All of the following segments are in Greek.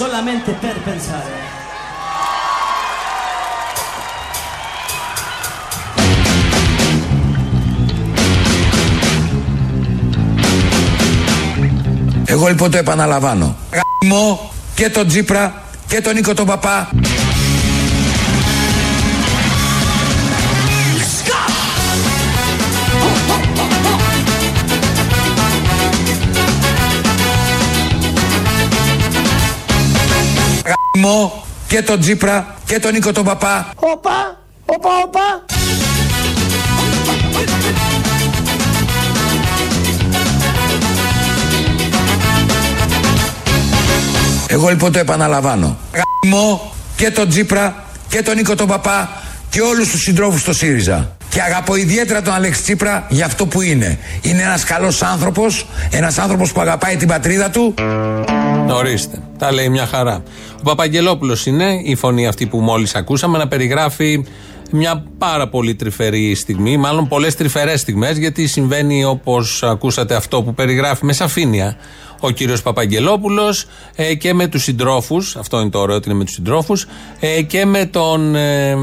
solamente per pensare. Εγώ λοιπόν το επαναλαμβάνω. Γαμώ και τον Τζίπρα και τον Νίκο τον Παπά. Γαμώ και τον Τζίπρα και τον Νίκο τον Παπά. Οπα, οπα, οπα. Εγώ λοιπόν το επαναλαμβάνω. Γαμώ και τον Τζίπρα και τον Νίκο τον Παπά και όλους τους συντρόφους στο ΣΥΡΙΖΑ. Και αγαπώ ιδιαίτερα τον Αλέξη Τσίπρα για αυτό που είναι. Είναι ένας καλός άνθρωπος, ένας άνθρωπος που αγαπάει την πατρίδα του. Ορίστε. Τα λέει μια χαρά. Ο Παπαγγελόπουλος είναι η φωνή αυτή που μόλις ακούσαμε να περιγράφει μια πάρα πολύ τρυφερή στιγμή, μάλλον πολλές τρυφερές στιγμές, γιατί συμβαίνει όπως ακούσατε αυτό που περιγράφει με σαφήνεια ο κύριος Παπαγγελόπουλος ε, και με τους συντρόφους. Αυτό είναι το ωραίο ότι είναι με τους συντρόφους. Ε, και με τον ε,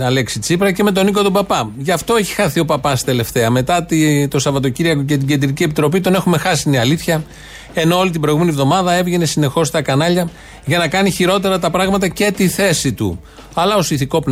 Αλέξη Τσίπρα και με τον Νίκο τον Παπά. Γι' αυτό έχει χαθεί ο Παπάς τελευταία. Μετά τη, το Σαββατοκύριακο και την Κεντρική Επιτροπή τον έχουμε χάσει, είναι η αλήθεια. Ενώ όλη την προηγούμενη εβδομάδα έβγαινε συνεχώς στα κανάλια για να κάνει χειρότερα τα πράγματα και τη θέση του. Αλλά ως ηθικό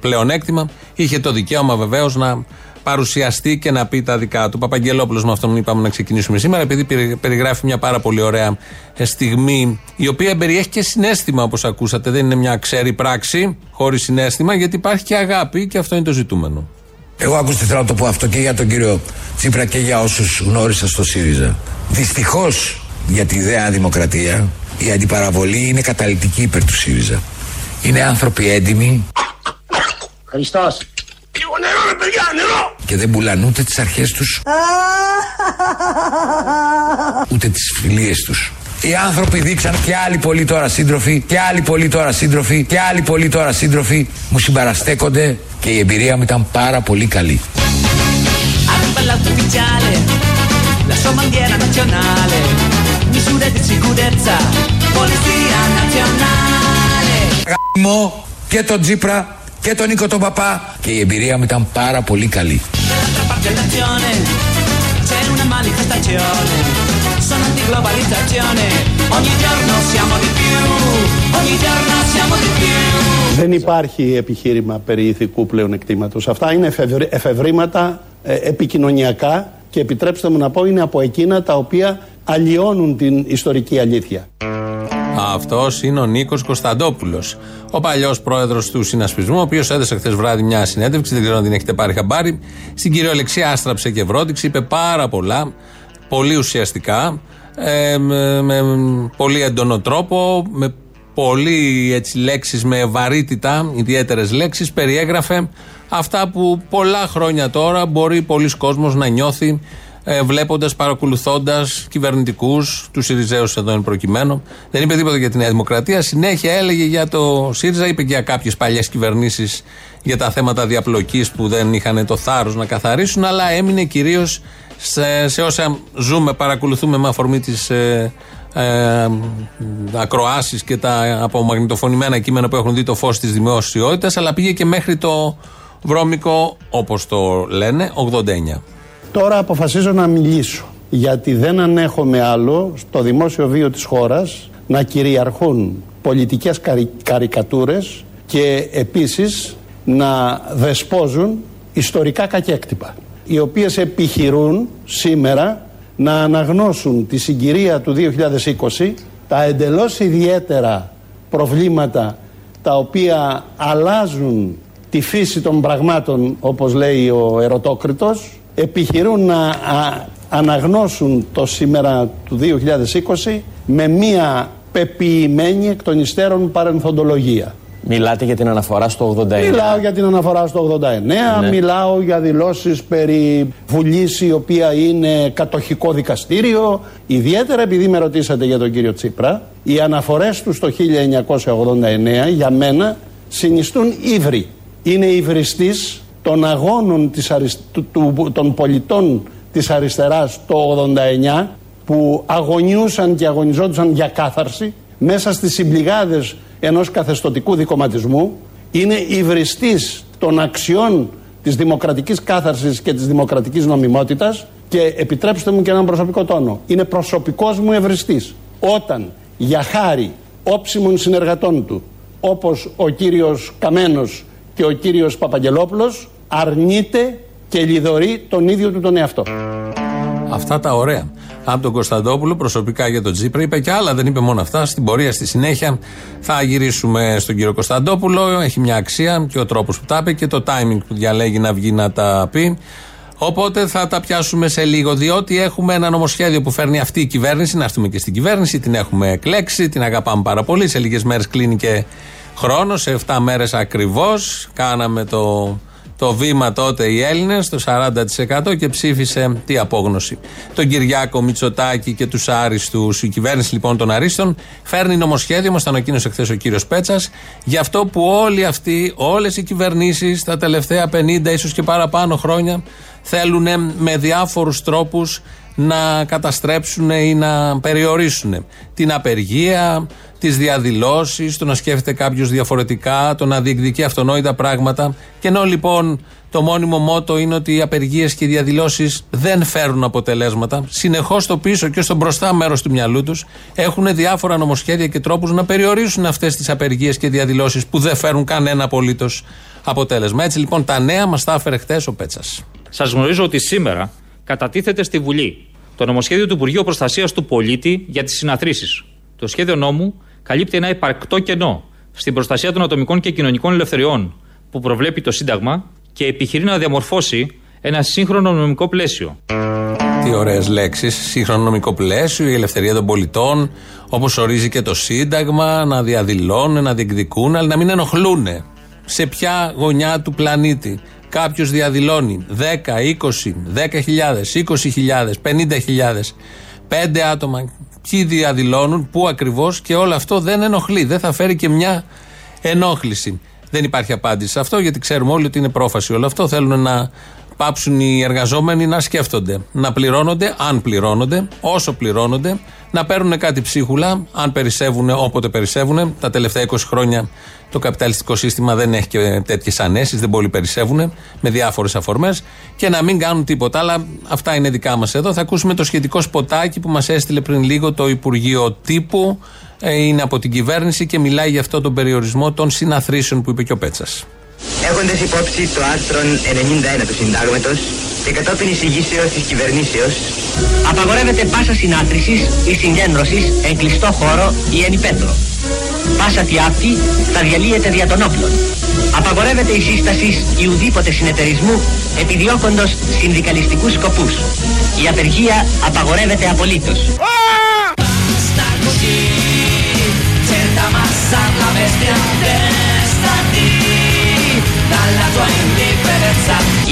πλεονέκτημα είχε το δικαίωμα βεβαίως να παρουσιαστεί και να πει τα δικά του. Παπαγγελόπουλος, με αυτόν είπαμε να ξεκινήσουμε σήμερα, επειδή περιγράφει μια πάρα πολύ ωραία ε, στιγμή, η οποία περιέχει και συνέστημα, όπως ακούσατε. Δεν είναι μια ξέρη πράξη, χωρίς συνέστημα, γιατί υπάρχει και αγάπη και αυτό είναι το ζητούμενο. Εγώ ακούστε θέλω να το πω αυτό και για τον κύριο Τσίπρα και για όσους γνώρισα στο ΣΥΡΙΖΑ. Δυστυχώς για τη ιδέα δημοκρατία η αντιπαραβολή είναι καταλητική υπέρ του ΣΥΡΙΖΑ. Είναι άνθρωποι έντιμοι. Χριστός. Λίγο νερό ρε παιδιά, νερό! Και δεν πουλάνε ούτε τις αρχές τους Ούτε τις φιλίες τους οι άνθρωποι δείξαν και άλλοι πολλοί τώρα σύντροφοι και άλλοι πολλοί τώρα σύντροφοι και άλλοι πολλοί τώρα σύντροφοι μου συμπαραστέκονται και η εμπειρία μου ήταν πάρα πολύ καλή. la sua bandiera nazionale, misure di sicurezza, polizia nazionale. Γαμώ και τον Τζίπρα και τον Νίκο τον Παπά και η εμπειρία μου ήταν πάρα πολύ καλή. Δεν υπάρχει επιχείρημα περί ηθικού πλεονεκτήματος. Αυτά είναι εφευρήματα ε, επικοινωνιακά και επιτρέψτε μου να πω είναι από εκείνα τα οποία αλλοιώνουν την ιστορική αλήθεια. Αυτός είναι ο Νίκος Κωνσταντόπουλος, ο παλιός πρόεδρος του συνασπισμού, ο οποίος έδωσε χθες βράδυ μια συνέντευξη, δεν ξέρω αν την έχετε πάρει χαμπάρι. Στην κυριολεξία άστραψε και βρόντιξε, είπε πάρα πολλά, πολύ ουσιαστικά, ε, με, με, πολύ έντονο τρόπο, με πολύ έτσι, λέξεις με βαρύτητα, ιδιαίτερες λέξεις, περιέγραφε αυτά που πολλά χρόνια τώρα μπορεί πολλοί κόσμος να νιώθει ε, βλέποντας, παρακολουθώντας κυβερνητικούς, τους Σιριζέους εδώ είναι προκειμένου. Δεν είπε τίποτα για τη Νέα Δημοκρατία. Συνέχεια έλεγε για το ΣΥΡΙΖΑ, είπε και για κάποιες παλιές κυβερνήσεις για τα θέματα διαπλοκής που δεν είχαν το θάρρος να καθαρίσουν, αλλά έμεινε κυρίως σε, σε όσα ζούμε, παρακολουθούμε με αφορμή τις ε, ε, ακροάσεις και τα απομαγνητοφωνημένα κείμενα που έχουν δει το φως της δημοσιότητα, αλλά πήγε και μέχρι το βρώμικο, όπως το λένε, 89. Τώρα αποφασίζω να μιλήσω γιατί δεν ανέχομαι άλλο στο δημόσιο βίο της χώρας να κυριαρχούν πολιτικές καρι, καρικατούρες και επίσης να δεσπόζουν ιστορικά κακέκτυπα οι οποίες επιχειρούν σήμερα να αναγνώσουν τη συγκυρία του 2020 τα εντελώς ιδιαίτερα προβλήματα τα οποία αλλάζουν τη φύση των πραγμάτων όπως λέει ο Ερωτόκριτος επιχειρούν να αναγνώσουν το σήμερα του 2020 με μία πεποιημένη εκ των υστέρων παρενθοντολογία. Μιλάτε για την αναφορά στο 89. Μιλάω για την αναφορά στο 89, ναι. μιλάω για δηλώσεις περί Βουλής η οποία είναι κατοχικό δικαστήριο. Ιδιαίτερα επειδή με ρωτήσατε για τον κύριο Τσίπρα, οι αναφορές του στο 1989 για μένα συνιστούν ύβρι. Είναι υβριστής των αγώνων της των πολιτών της αριστεράς το 89 που αγωνιούσαν και αγωνιζόντουσαν για κάθαρση μέσα στις συμπληγάδες ενός καθεστωτικού δικοματισμού, είναι υβριστής των αξιών της δημοκρατικής κάθαρσης και της δημοκρατικής νομιμότητας και επιτρέψτε μου και έναν προσωπικό τόνο. Είναι προσωπικός μου ευριστής. Όταν για χάρη όψιμων συνεργατών του όπως ο κύριος Καμένος και ο κύριος Παπαγγελόπουλος αρνείται και λιδωρεί τον ίδιο του τον εαυτό. Αυτά τα ωραία. Από τον Κωνσταντόπουλο, προσωπικά για τον Τζίπρα, είπε και άλλα, δεν είπε μόνο αυτά. Στην πορεία, στη συνέχεια, θα γυρίσουμε στον κύριο Κωνσταντόπουλο. Έχει μια αξία και ο τρόπος που τα είπε και το timing που διαλέγει να βγει να τα πει. Οπότε θα τα πιάσουμε σε λίγο, διότι έχουμε ένα νομοσχέδιο που φέρνει αυτή η κυβέρνηση. Να έρθουμε και στην κυβέρνηση, την έχουμε εκλέξει, την αγαπάμε πάρα πολύ. Σε λίγες μέρες κλείνει και χρόνος, σε 7 μέρες ακριβώς. Κάναμε το το βήμα τότε οι Έλληνες, το 40% και ψήφισε τι απόγνωση. Τον Κυριάκο Μητσοτάκη και τους άριστους. Η κυβέρνηση λοιπόν των Αρίστων φέρνει νομοσχέδιο, μας το ανακοίνωσε χθες ο κύριος Πέτσας, για αυτό που όλοι αυτοί, όλες οι κυβερνήσεις τα τελευταία 50 ίσως και παραπάνω χρόνια θέλουν με διάφορους τρόπους να καταστρέψουν ή να περιορίσουν την απεργία, τις διαδηλώσεις, το να σκέφτεται κάποιος διαφορετικά, το να διεκδικεί αυτονόητα πράγματα. Και ενώ λοιπόν το μόνιμο μότο είναι ότι οι απεργίες και οι διαδηλώσεις δεν φέρουν αποτελέσματα, συνεχώς στο πίσω και στο μπροστά μέρος του μυαλού τους έχουν διάφορα νομοσχέδια και τρόπους να περιορίσουν αυτές τις απεργίες και διαδηλώσεις που δεν φέρουν κανένα απολύτως αποτέλεσμα. Έτσι λοιπόν τα νέα μας τα έφερε χτες ο Πέτσας. Σας γνωρίζω ότι σήμερα κατατίθεται στη Βουλή το νομοσχέδιο του Υπουργείου Προστασίας του Πολίτη για τις συναθρήσεις. Το σχέδιο νόμου καλύπτει ένα υπαρκτό κενό στην προστασία των ατομικών και κοινωνικών ελευθεριών που προβλέπει το Σύνταγμα και επιχειρεί να διαμορφώσει ένα σύγχρονο νομικό πλαίσιο. Τι ωραίες λέξεις. Σύγχρονο νομικό πλαίσιο, η ελευθερία των πολιτών, όπως ορίζει και το Σύνταγμα, να διαδηλώνουν, να διεκδικούν, αλλά να μην ενοχλούν. Σε ποια γωνιά του πλανήτη κάποιος διαδηλώνει 10, 20, 10.000, 20.000, 50.000, 5 άτομα ποιοι διαδηλώνουν, πού ακριβώς και όλο αυτό δεν ενοχλεί. Δεν θα φέρει και μια ενόχληση. Δεν υπάρχει απάντηση σε αυτό γιατί ξέρουμε όλοι ότι είναι πρόφαση όλο αυτό. Θέλουν να πάψουν οι εργαζόμενοι να σκέφτονται. Να πληρώνονται, αν πληρώνονται, όσο πληρώνονται, να παίρνουν κάτι ψίχουλα, αν περισσεύουν, όποτε περισσεύουν. Τα τελευταία 20 χρόνια το καπιταλιστικό σύστημα δεν έχει και τέτοιες ανέσεις, δεν πολύ περισσεύουν με διάφορες αφορμές και να μην κάνουν τίποτα. Αλλά αυτά είναι δικά μας εδώ. Θα ακούσουμε το σχετικό σποτάκι που μας έστειλε πριν λίγο το Υπουργείο Τύπου. Ε, είναι από την κυβέρνηση και μιλάει για αυτό τον περιορισμό των συναθρήσεων που είπε και ο Πέτσας. Έχοντας υπόψη το άρθρο 91 του Συντάγματος και κατόπιν εισηγήσεως της κυβερνήσεως, απαγορεύεται πάσα συνάθρησης ή συγκέντρωσης εν κλειστό χώρο ή εν υπέτρο. Πάσα αυτή θα διαλύεται δια των όπλων. Απαγορεύεται η σύσταση ή ουδήποτε συνεταιρισμού επιδιώκοντος συνδικαλιστικούς σκοπούς. Η απεργία απαγορεύεται απολύτως.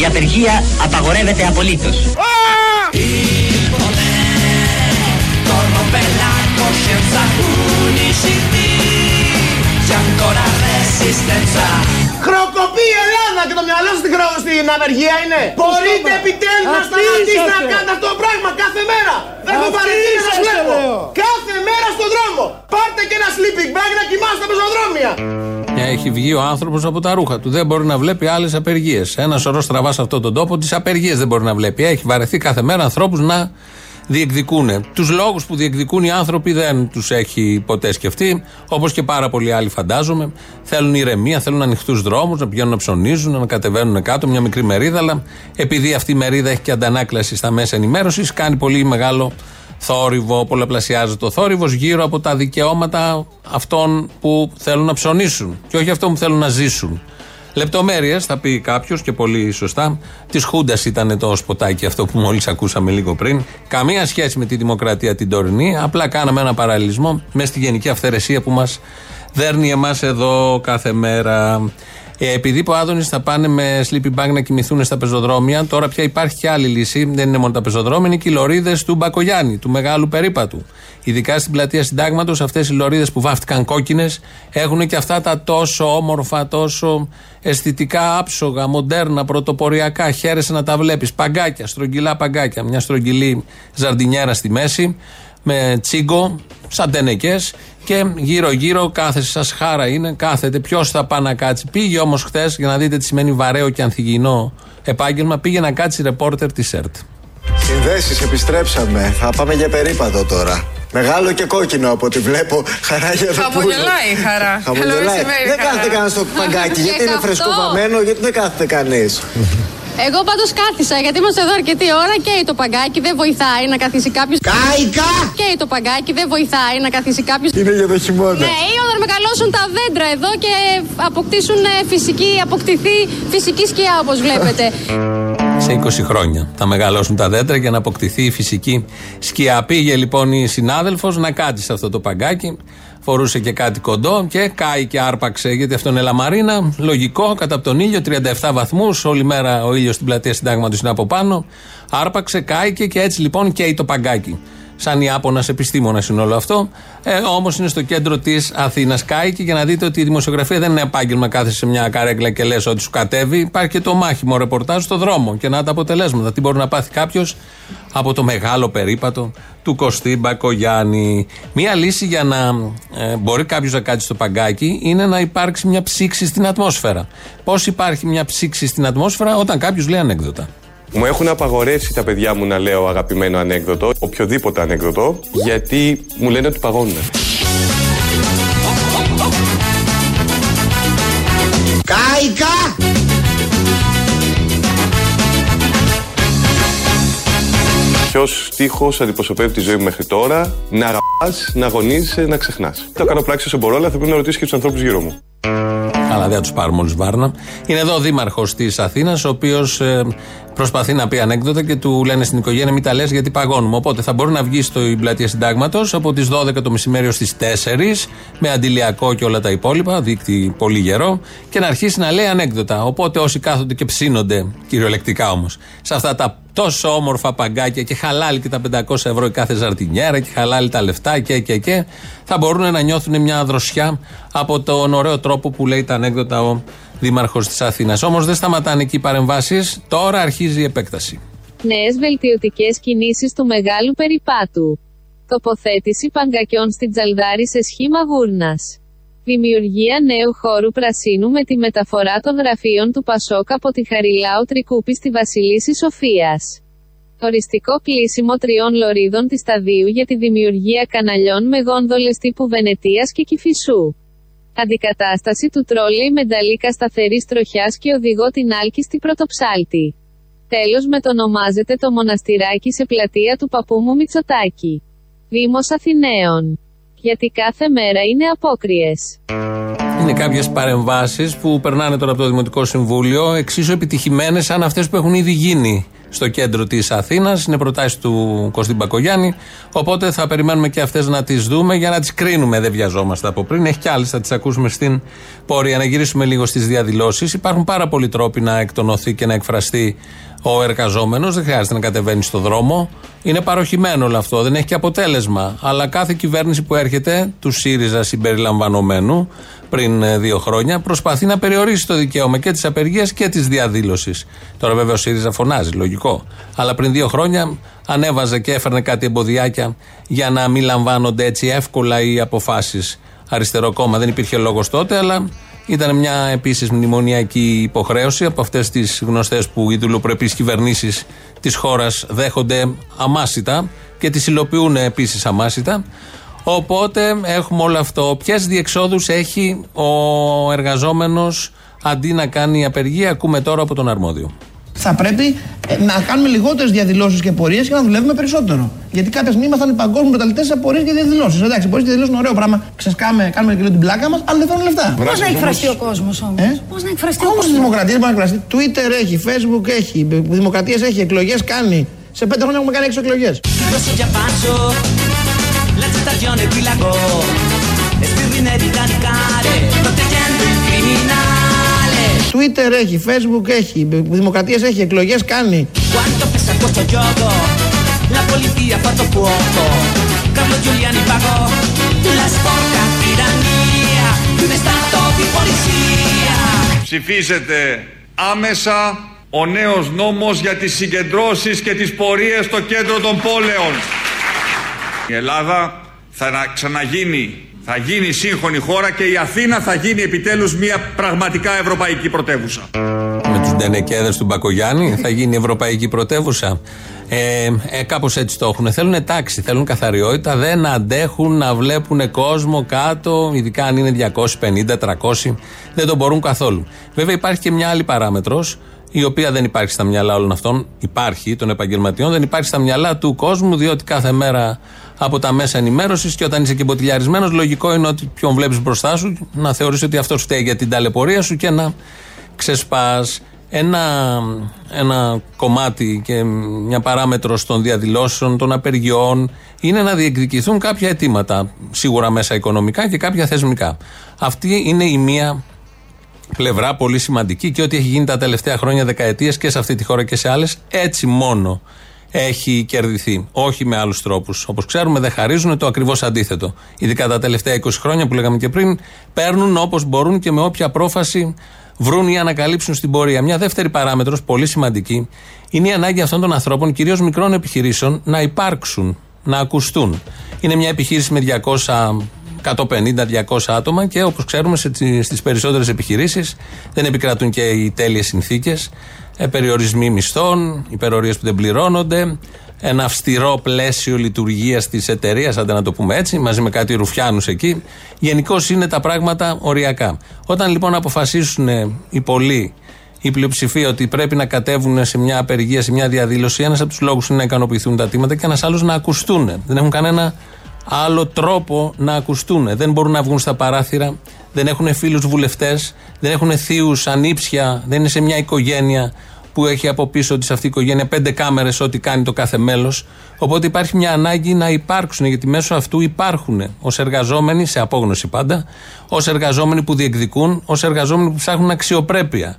Η απεργία απαγορεύεται απολύτως. Χροκοπεί η Ελλάδα και το μυαλό στην, χρο... στην απεργία είναι. Μπορείτε επιτέλους να σταματήσετε να κάνετε αυτό το πράγμα κάθε μέρα. Δεν έχω παρετήσει να σας βλέπω. Κάθε μέρα στον δρόμο. Πάρτε και ένα sleeping bag να κοιμάστε στα πεζοδρόμια. Έχει βγει ο άνθρωπος από τα ρούχα του. Δεν μπορεί να βλέπει άλλες απεργίες. Ένα σωρό στραβά σε αυτόν τον τόπο, τις απεργίες δεν μπορεί να βλέπει. Έχει βαρεθεί κάθε μέρα ανθρώπους να διεκδικούν. Τους λόγους που διεκδικούν οι άνθρωποι δεν τους έχει ποτέ σκεφτεί, όπως και πάρα πολλοί άλλοι φαντάζομαι. Θέλουν ηρεμία, θέλουν ανοιχτούς δρόμους, να πηγαίνουν να ψωνίζουν, να κατεβαίνουν κάτω, μια μικρή μερίδα. Αλλά επειδή αυτή η μερίδα έχει και αντανάκλαση στα μέσα ενημέρωσης, κάνει πολύ μεγάλο θόρυβο, πολλαπλασιάζει το θόρυβο γύρω από τα δικαιώματα αυτών που θέλουν να ψωνίσουν και όχι αυτών που θέλουν να ζήσουν. Λεπτομέρειες, θα πει κάποιος και πολύ σωστά. Της Χούντας ήταν το σποτάκι αυτό που μόλις ακούσαμε λίγο πριν. Καμία σχέση με τη δημοκρατία την τωρινή. Απλά κάναμε ένα παραλληλισμό μες στη γενική αυθαιρεσία που μας δέρνει εμάς εδώ κάθε μέρα. Ε, επειδή που Άδωνης θα πάνε με sleeping bag να κοιμηθούν στα πεζοδρόμια, τώρα πια υπάρχει και άλλη λύση. Δεν είναι μόνο τα πεζοδρόμια, είναι και οι λωρίδες του Μπακογιάννη, του μεγάλου περίπατου. Ειδικά στην πλατεία Συντάγματος, αυτές οι λωρίδες που βάφτηκαν κόκκινες έχουν και αυτά τα τόσο όμορφα, τόσο αισθητικά άψογα, μοντέρνα, πρωτοποριακά. Χαίρεσαι να τα βλέπεις. Παγκάκια, στρογγυλά παγκάκια. Μια στρογγυλή ζαρντινιέρα στη μέση με τσίγκο, σαν τενεκές Και γύρω-γύρω κάθεσαι, σας χάρα είναι, κάθεται. Ποιος θα πάει να κάτσει. Πήγε όμως χθες, για να δείτε τι σημαίνει βαρέο και ανθυγιεινό επάγγελμα, πήγε να κάτσει ρεπόρτερ της ΕΡΤ. Συνδέσεις, επιστρέψαμε. Θα πάμε για περίπατο τώρα. Μεγάλο και κόκκινο από ό,τι βλέπω. Χαρά για το Χαμογελάει η χαρά. Χαμογελάει. Καλό μεσημέρι, Δεν χαρά. κάθεται κανένας στο παγκάκι. γιατί είναι αυτό. φρεσκοβαμένο, γιατί δεν κάθεται κανείς. Εγώ πάντως κάθισα γιατί είμαστε εδώ αρκετή ώρα και το παγκάκι δεν βοηθάει να καθίσει κάποιος. Κάικα! Και το παγκάκι δεν βοηθάει να καθίσει κάποιος. Είναι για το χειμώνα. Ναι, ή όταν μεγαλώσουν τα δέντρα εδώ και αποκτήσουν ε, φυσική, αποκτηθεί φυσική σκιά όπως βλέπετε. σε 20 χρόνια. Θα μεγαλώσουν τα δέντρα για να αποκτηθεί η φυσική σκιά. Πήγε λοιπόν η συνάδελφος να κάτσει σε αυτό το παγκάκι. Φορούσε και κάτι κοντό και κάει και άρπαξε, γιατί αυτό είναι λαμαρίνα. Λογικό, κατά από τον ήλιο, 37 βαθμούς. Όλη μέρα ο ήλιος στην πλατεία συντάγματος είναι από πάνω. Άρπαξε, κάηκε και έτσι λοιπόν καίει το παγκάκι. Σαν Ιάπωνα επιστήμονα είναι όλο αυτό. Ε, Όμως είναι στο κέντρο της Αθήνας. Κάηκε για να δείτε ότι η δημοσιογραφία δεν είναι επάγγελμα. Κάθεσαι σε μια καρέκλα και λες ότι σου κατέβει. Υπάρχει και το μάχημο ρεπορτάζ στο δρόμο και να τα αποτελέσματα. Τι μπορεί να πάθει κάποιος από το μεγάλο περίπατο του Κωστή Μπακογιάννη. Μία λύση για να ε, μπορεί κάποιος να κάτσει στο παγκάκι είναι να υπάρξει μια ψήξη στην ατμόσφαιρα. Πώς υπάρχει μια ψήξη στην ατμόσφαιρα όταν κάποιος λέει ανέκδοτα; Μου έχουν απαγορεύσει τα παιδιά μου να λέω αγαπημένο ανέκδοτο, οποιοδήποτε ανέκδοτο, γιατί μου λένε ότι παγώνουν. Κάικα! Ποιος στίχος αντιπροσωπεύει τη ζωή μου μέχρι τώρα, να αγαπάς, να αγωνίζεσαι, να ξεχνάς. Το κάνω πράξη όσο μπορώ, αλλά θα πρέπει να ρωτήσω και τους ανθρώπους γύρω μου. Αλλά δεν θα τους πάρουμε όλους βάρνα. Είναι εδώ ο δήμαρχος της Αθήνας, ο οποίος προσπαθεί να πει ανέκδοτα και του λένε στην οικογένεια: Μην τα λες γιατί παγώνουμε. Οπότε θα μπορεί να βγει στο πλατεία συντάγματος από τις 12 το μεσημέρι ως τις 4 με αντιλιακό και όλα τα υπόλοιπα, δίκτυ πολύ γερό, και να αρχίσει να λέει ανέκδοτα. Οπότε όσοι κάθονται και ψήνονται, κυριολεκτικά όμως, σε αυτά τα τόσο όμορφα παγκάκια και χαλάλι και τα 500 ευρώ η κάθε ζαρτινιέρα και χαλάλι τα λεφτά και και και θα μπορούν να νιώθουν μια δροσιά από τον ωραίο τρόπο που λέει τα ανέκδοτα ο Δήμαρχος της Αθήνας. Όμως δεν σταματάνε εκεί οι παρεμβάσεις, τώρα αρχίζει η επέκταση. Νέες βελτιωτικές κινήσεις του μεγάλου περιπάτου. Τοποθέτηση παγκακιών στην Τζαλδάρη σε σχήμα γούρνας. Δημιουργία νέου χώρου πρασίνου με τη μεταφορά των γραφείων του Πασόκ από τη Χαριλάου Τρικούπη στη Βασιλίση Σοφίας. Οριστικό κλείσιμο τριών λωρίδων της σταδίου για τη δημιουργία καναλιών με γόνδολες τύπου Βενετίας και Κηφισού. Αντικατάσταση του τρόλεϊ με νταλίκα σταθερής τροχιάς και οδηγό την άλκιστη πρωτοψάλτη. Τέλος μετονομάζεται το μοναστηράκι σε πλατεία του παππού μου Μητσοτάκη. Δήμος Αθηναίων. Γιατί κάθε μέρα είναι απόκριες. Είναι κάποιες παρεμβάσεις που περνάνε τώρα από το Δημοτικό Συμβούλιο εξίσου επιτυχημένες σαν αυτές που έχουν ήδη γίνει στο κέντρο της Αθήνας. Είναι προτάσεις του Κωστή Μπακογιάννη. Οπότε θα περιμένουμε και αυτές να τις δούμε για να τις κρίνουμε. Δεν βιαζόμαστε από πριν. Έχει κι άλλες, θα τις ακούσουμε στην πορεία. Να γυρίσουμε λίγο στις διαδηλώσεις. Υπάρχουν πάρα πολλοί τρόποι να εκτονωθεί και να εκφραστεί ο εργαζόμενος. Δεν χρειάζεται να κατεβαίνει στο δρόμο. Είναι παροχημένο όλο αυτό. Δεν έχει και αποτέλεσμα. Αλλά κάθε κυβέρνηση που έρχεται, του ΣΥΡΙΖΑ συμπεριλαμβανομένου, πριν ε, δύο χρόνια, προσπαθεί να περιορίσει το δικαίωμα και της απεργίας και της διαδήλωσης. Τώρα, βέβαια, ο ΣΥΡΙΖΑ φωνάζει, λογικό. Αλλά πριν δύο χρόνια ανέβαζε και έφερνε κάτι εμποδιάκια για να μην λαμβάνονται έτσι εύκολα οι αποφάσεις. Αριστερό κόμμα δεν υπήρχε λόγος τότε, αλλά ήταν μια επίσης μνημονιακή υποχρέωση από αυτές τις γνωστές που οι δουλοπρεπεί κυβερνήσεις της χώρας δέχονται αμάσιτα και τις υλοποιούν επίσης αμάσιτα. Οπότε έχουμε όλο αυτό. Ποιες διεξόδους έχει ο εργαζόμενος αντί να κάνει απεργία, ακούμε τώρα από τον αρμόδιο. Θα πρέπει ε, να κάνουμε λιγότερες διαδηλώσεις και πορείες και να δουλεύουμε περισσότερο. Γιατί κάποια στιγμή ήμασταν οι παγκόσμιοι πρωταθλητέ σε πορείες και διαδηλώσεις. Εντάξει, πορείε και διαδηλώσεις είναι ωραίο πράγμα. Ξεσκάμε, κάνουμε και λίγο την πλάκα μας, αλλά δεν θέλουν λεφτά. Πώς να εκφραστεί ο κόσμος όμως; Ε; Πώς να εκφραστεί ο Όμω της κόσμος; δημοκρατίας μπορεί να εκφραστεί. Twitter έχει, Facebook έχει, δημοκρατίε έχει, εκλογές κάνει. Σε πέντε χρόνια έχουμε κάνει έξι εκλογές. Twitter έχει, Facebook έχει, δημοκρατίες έχει, εκλογές κάνει. Quanto pesa questo gioco? La polizia ha fatto fuoco, Carlo Giuliani pagò la sporca tirannia di un stato di polizia. Ψηφίζεται άμεσα ο νέος νόμος για τις συγκεντρώσεις και τις πορείες στο κέντρο των πόλεων. Η Ελλάδα θα να- ξαναγίνει Θα γίνει σύγχρονη χώρα και η Αθήνα θα γίνει επιτέλους μια πραγματικά ευρωπαϊκή πρωτεύουσα. Με του ντενεκέδες του Μπακογιάννη θα γίνει ευρωπαϊκή πρωτεύουσα. Ε, ε, Κάπως έτσι το έχουν. Θέλουν τάξη, θέλουν καθαριότητα, δεν αντέχουν να βλέπουν κόσμο κάτω, ειδικά αν είναι 250-300, δεν τον μπορούν καθόλου. Βέβαια υπάρχει και μια άλλη παράμετρος, η οποία δεν υπάρχει στα μυαλά όλων αυτών. Υπάρχει των επαγγελματιών, δεν υπάρχει στα μυαλά του κόσμου, διότι κάθε μέρα από τα μέσα ενημέρωσης και όταν είσαι και μποτιλιαρισμένος, λογικό είναι ότι ποιον βλέπεις μπροστά σου να θεωρήσει ότι αυτό φταίει για την ταλαιπωρία σου και να ξεσπάς. Ένα, ένα κομμάτι και μια παράμετρο των διαδηλώσεων, των απεργιών είναι να διεκδικηθούν κάποια αιτήματα. Σίγουρα μέσα οικονομικά και κάποια θεσμικά. Αυτή είναι η μία πλευρά πολύ σημαντική και ό,τι έχει γίνει τα τελευταία χρόνια, δεκαετίες και σε αυτή τη χώρα και σε άλλες, έτσι μόνο έχει κερδιθεί. Όχι με άλλους τρόπους. Όπως ξέρουμε, δεν χαρίζουν το ακριβώς αντίθετο. Ειδικά τα τελευταία 20 χρόνια που λέγαμε και πριν, παίρνουν όπως μπορούν και με όποια πρόφαση βρουν ή ανακαλύψουν στην πορεία. Μια δεύτερη παράμετρος, πολύ σημαντική, είναι η ανάγκη αυτών των ανθρώπων, κυρίως μικρών επιχειρήσεων, να υπάρξουν, να ακουστούν. Είναι μια επιχείρηση με 200 150-200 άτομα και όπως ξέρουμε στις περισσότερες επιχειρήσεις δεν επικρατούν και οι τέλειες συνθήκες. Ε, περιορισμοί μισθών, υπερορίες που δεν πληρώνονται, ένα αυστηρό πλαίσιο λειτουργίας της εταιρείας, αν να το πούμε έτσι, μαζί με κάτι ρουφιάνους εκεί. Γενικώ είναι τα πράγματα οριακά. Όταν λοιπόν αποφασίσουν οι πολλοί, η πλειοψηφία ότι πρέπει να κατέβουν σε μια απεργία, σε μια διαδήλωση, ένας από τους λόγους είναι να ικανοποιηθούν τα τίματα και ένας άλλος να ακουστούν. Δεν έχουν κανένα άλλο τρόπο να ακουστούν. Δεν μπορούν να βγουν στα παράθυρα, δεν έχουν φίλους βουλευτές, δεν έχουν θείους ανήψια, δεν είναι σε μια οικογένεια που έχει από πίσω της αυτή η οικογένεια πέντε κάμερες ό,τι κάνει το κάθε μέλος. Οπότε υπάρχει μια ανάγκη να υπάρξουν, γιατί μέσω αυτού υπάρχουν ως εργαζόμενοι, σε απόγνωση πάντα, ως εργαζόμενοι που διεκδικούν, ως εργαζόμενοι που ψάχνουν αξιοπρέπεια.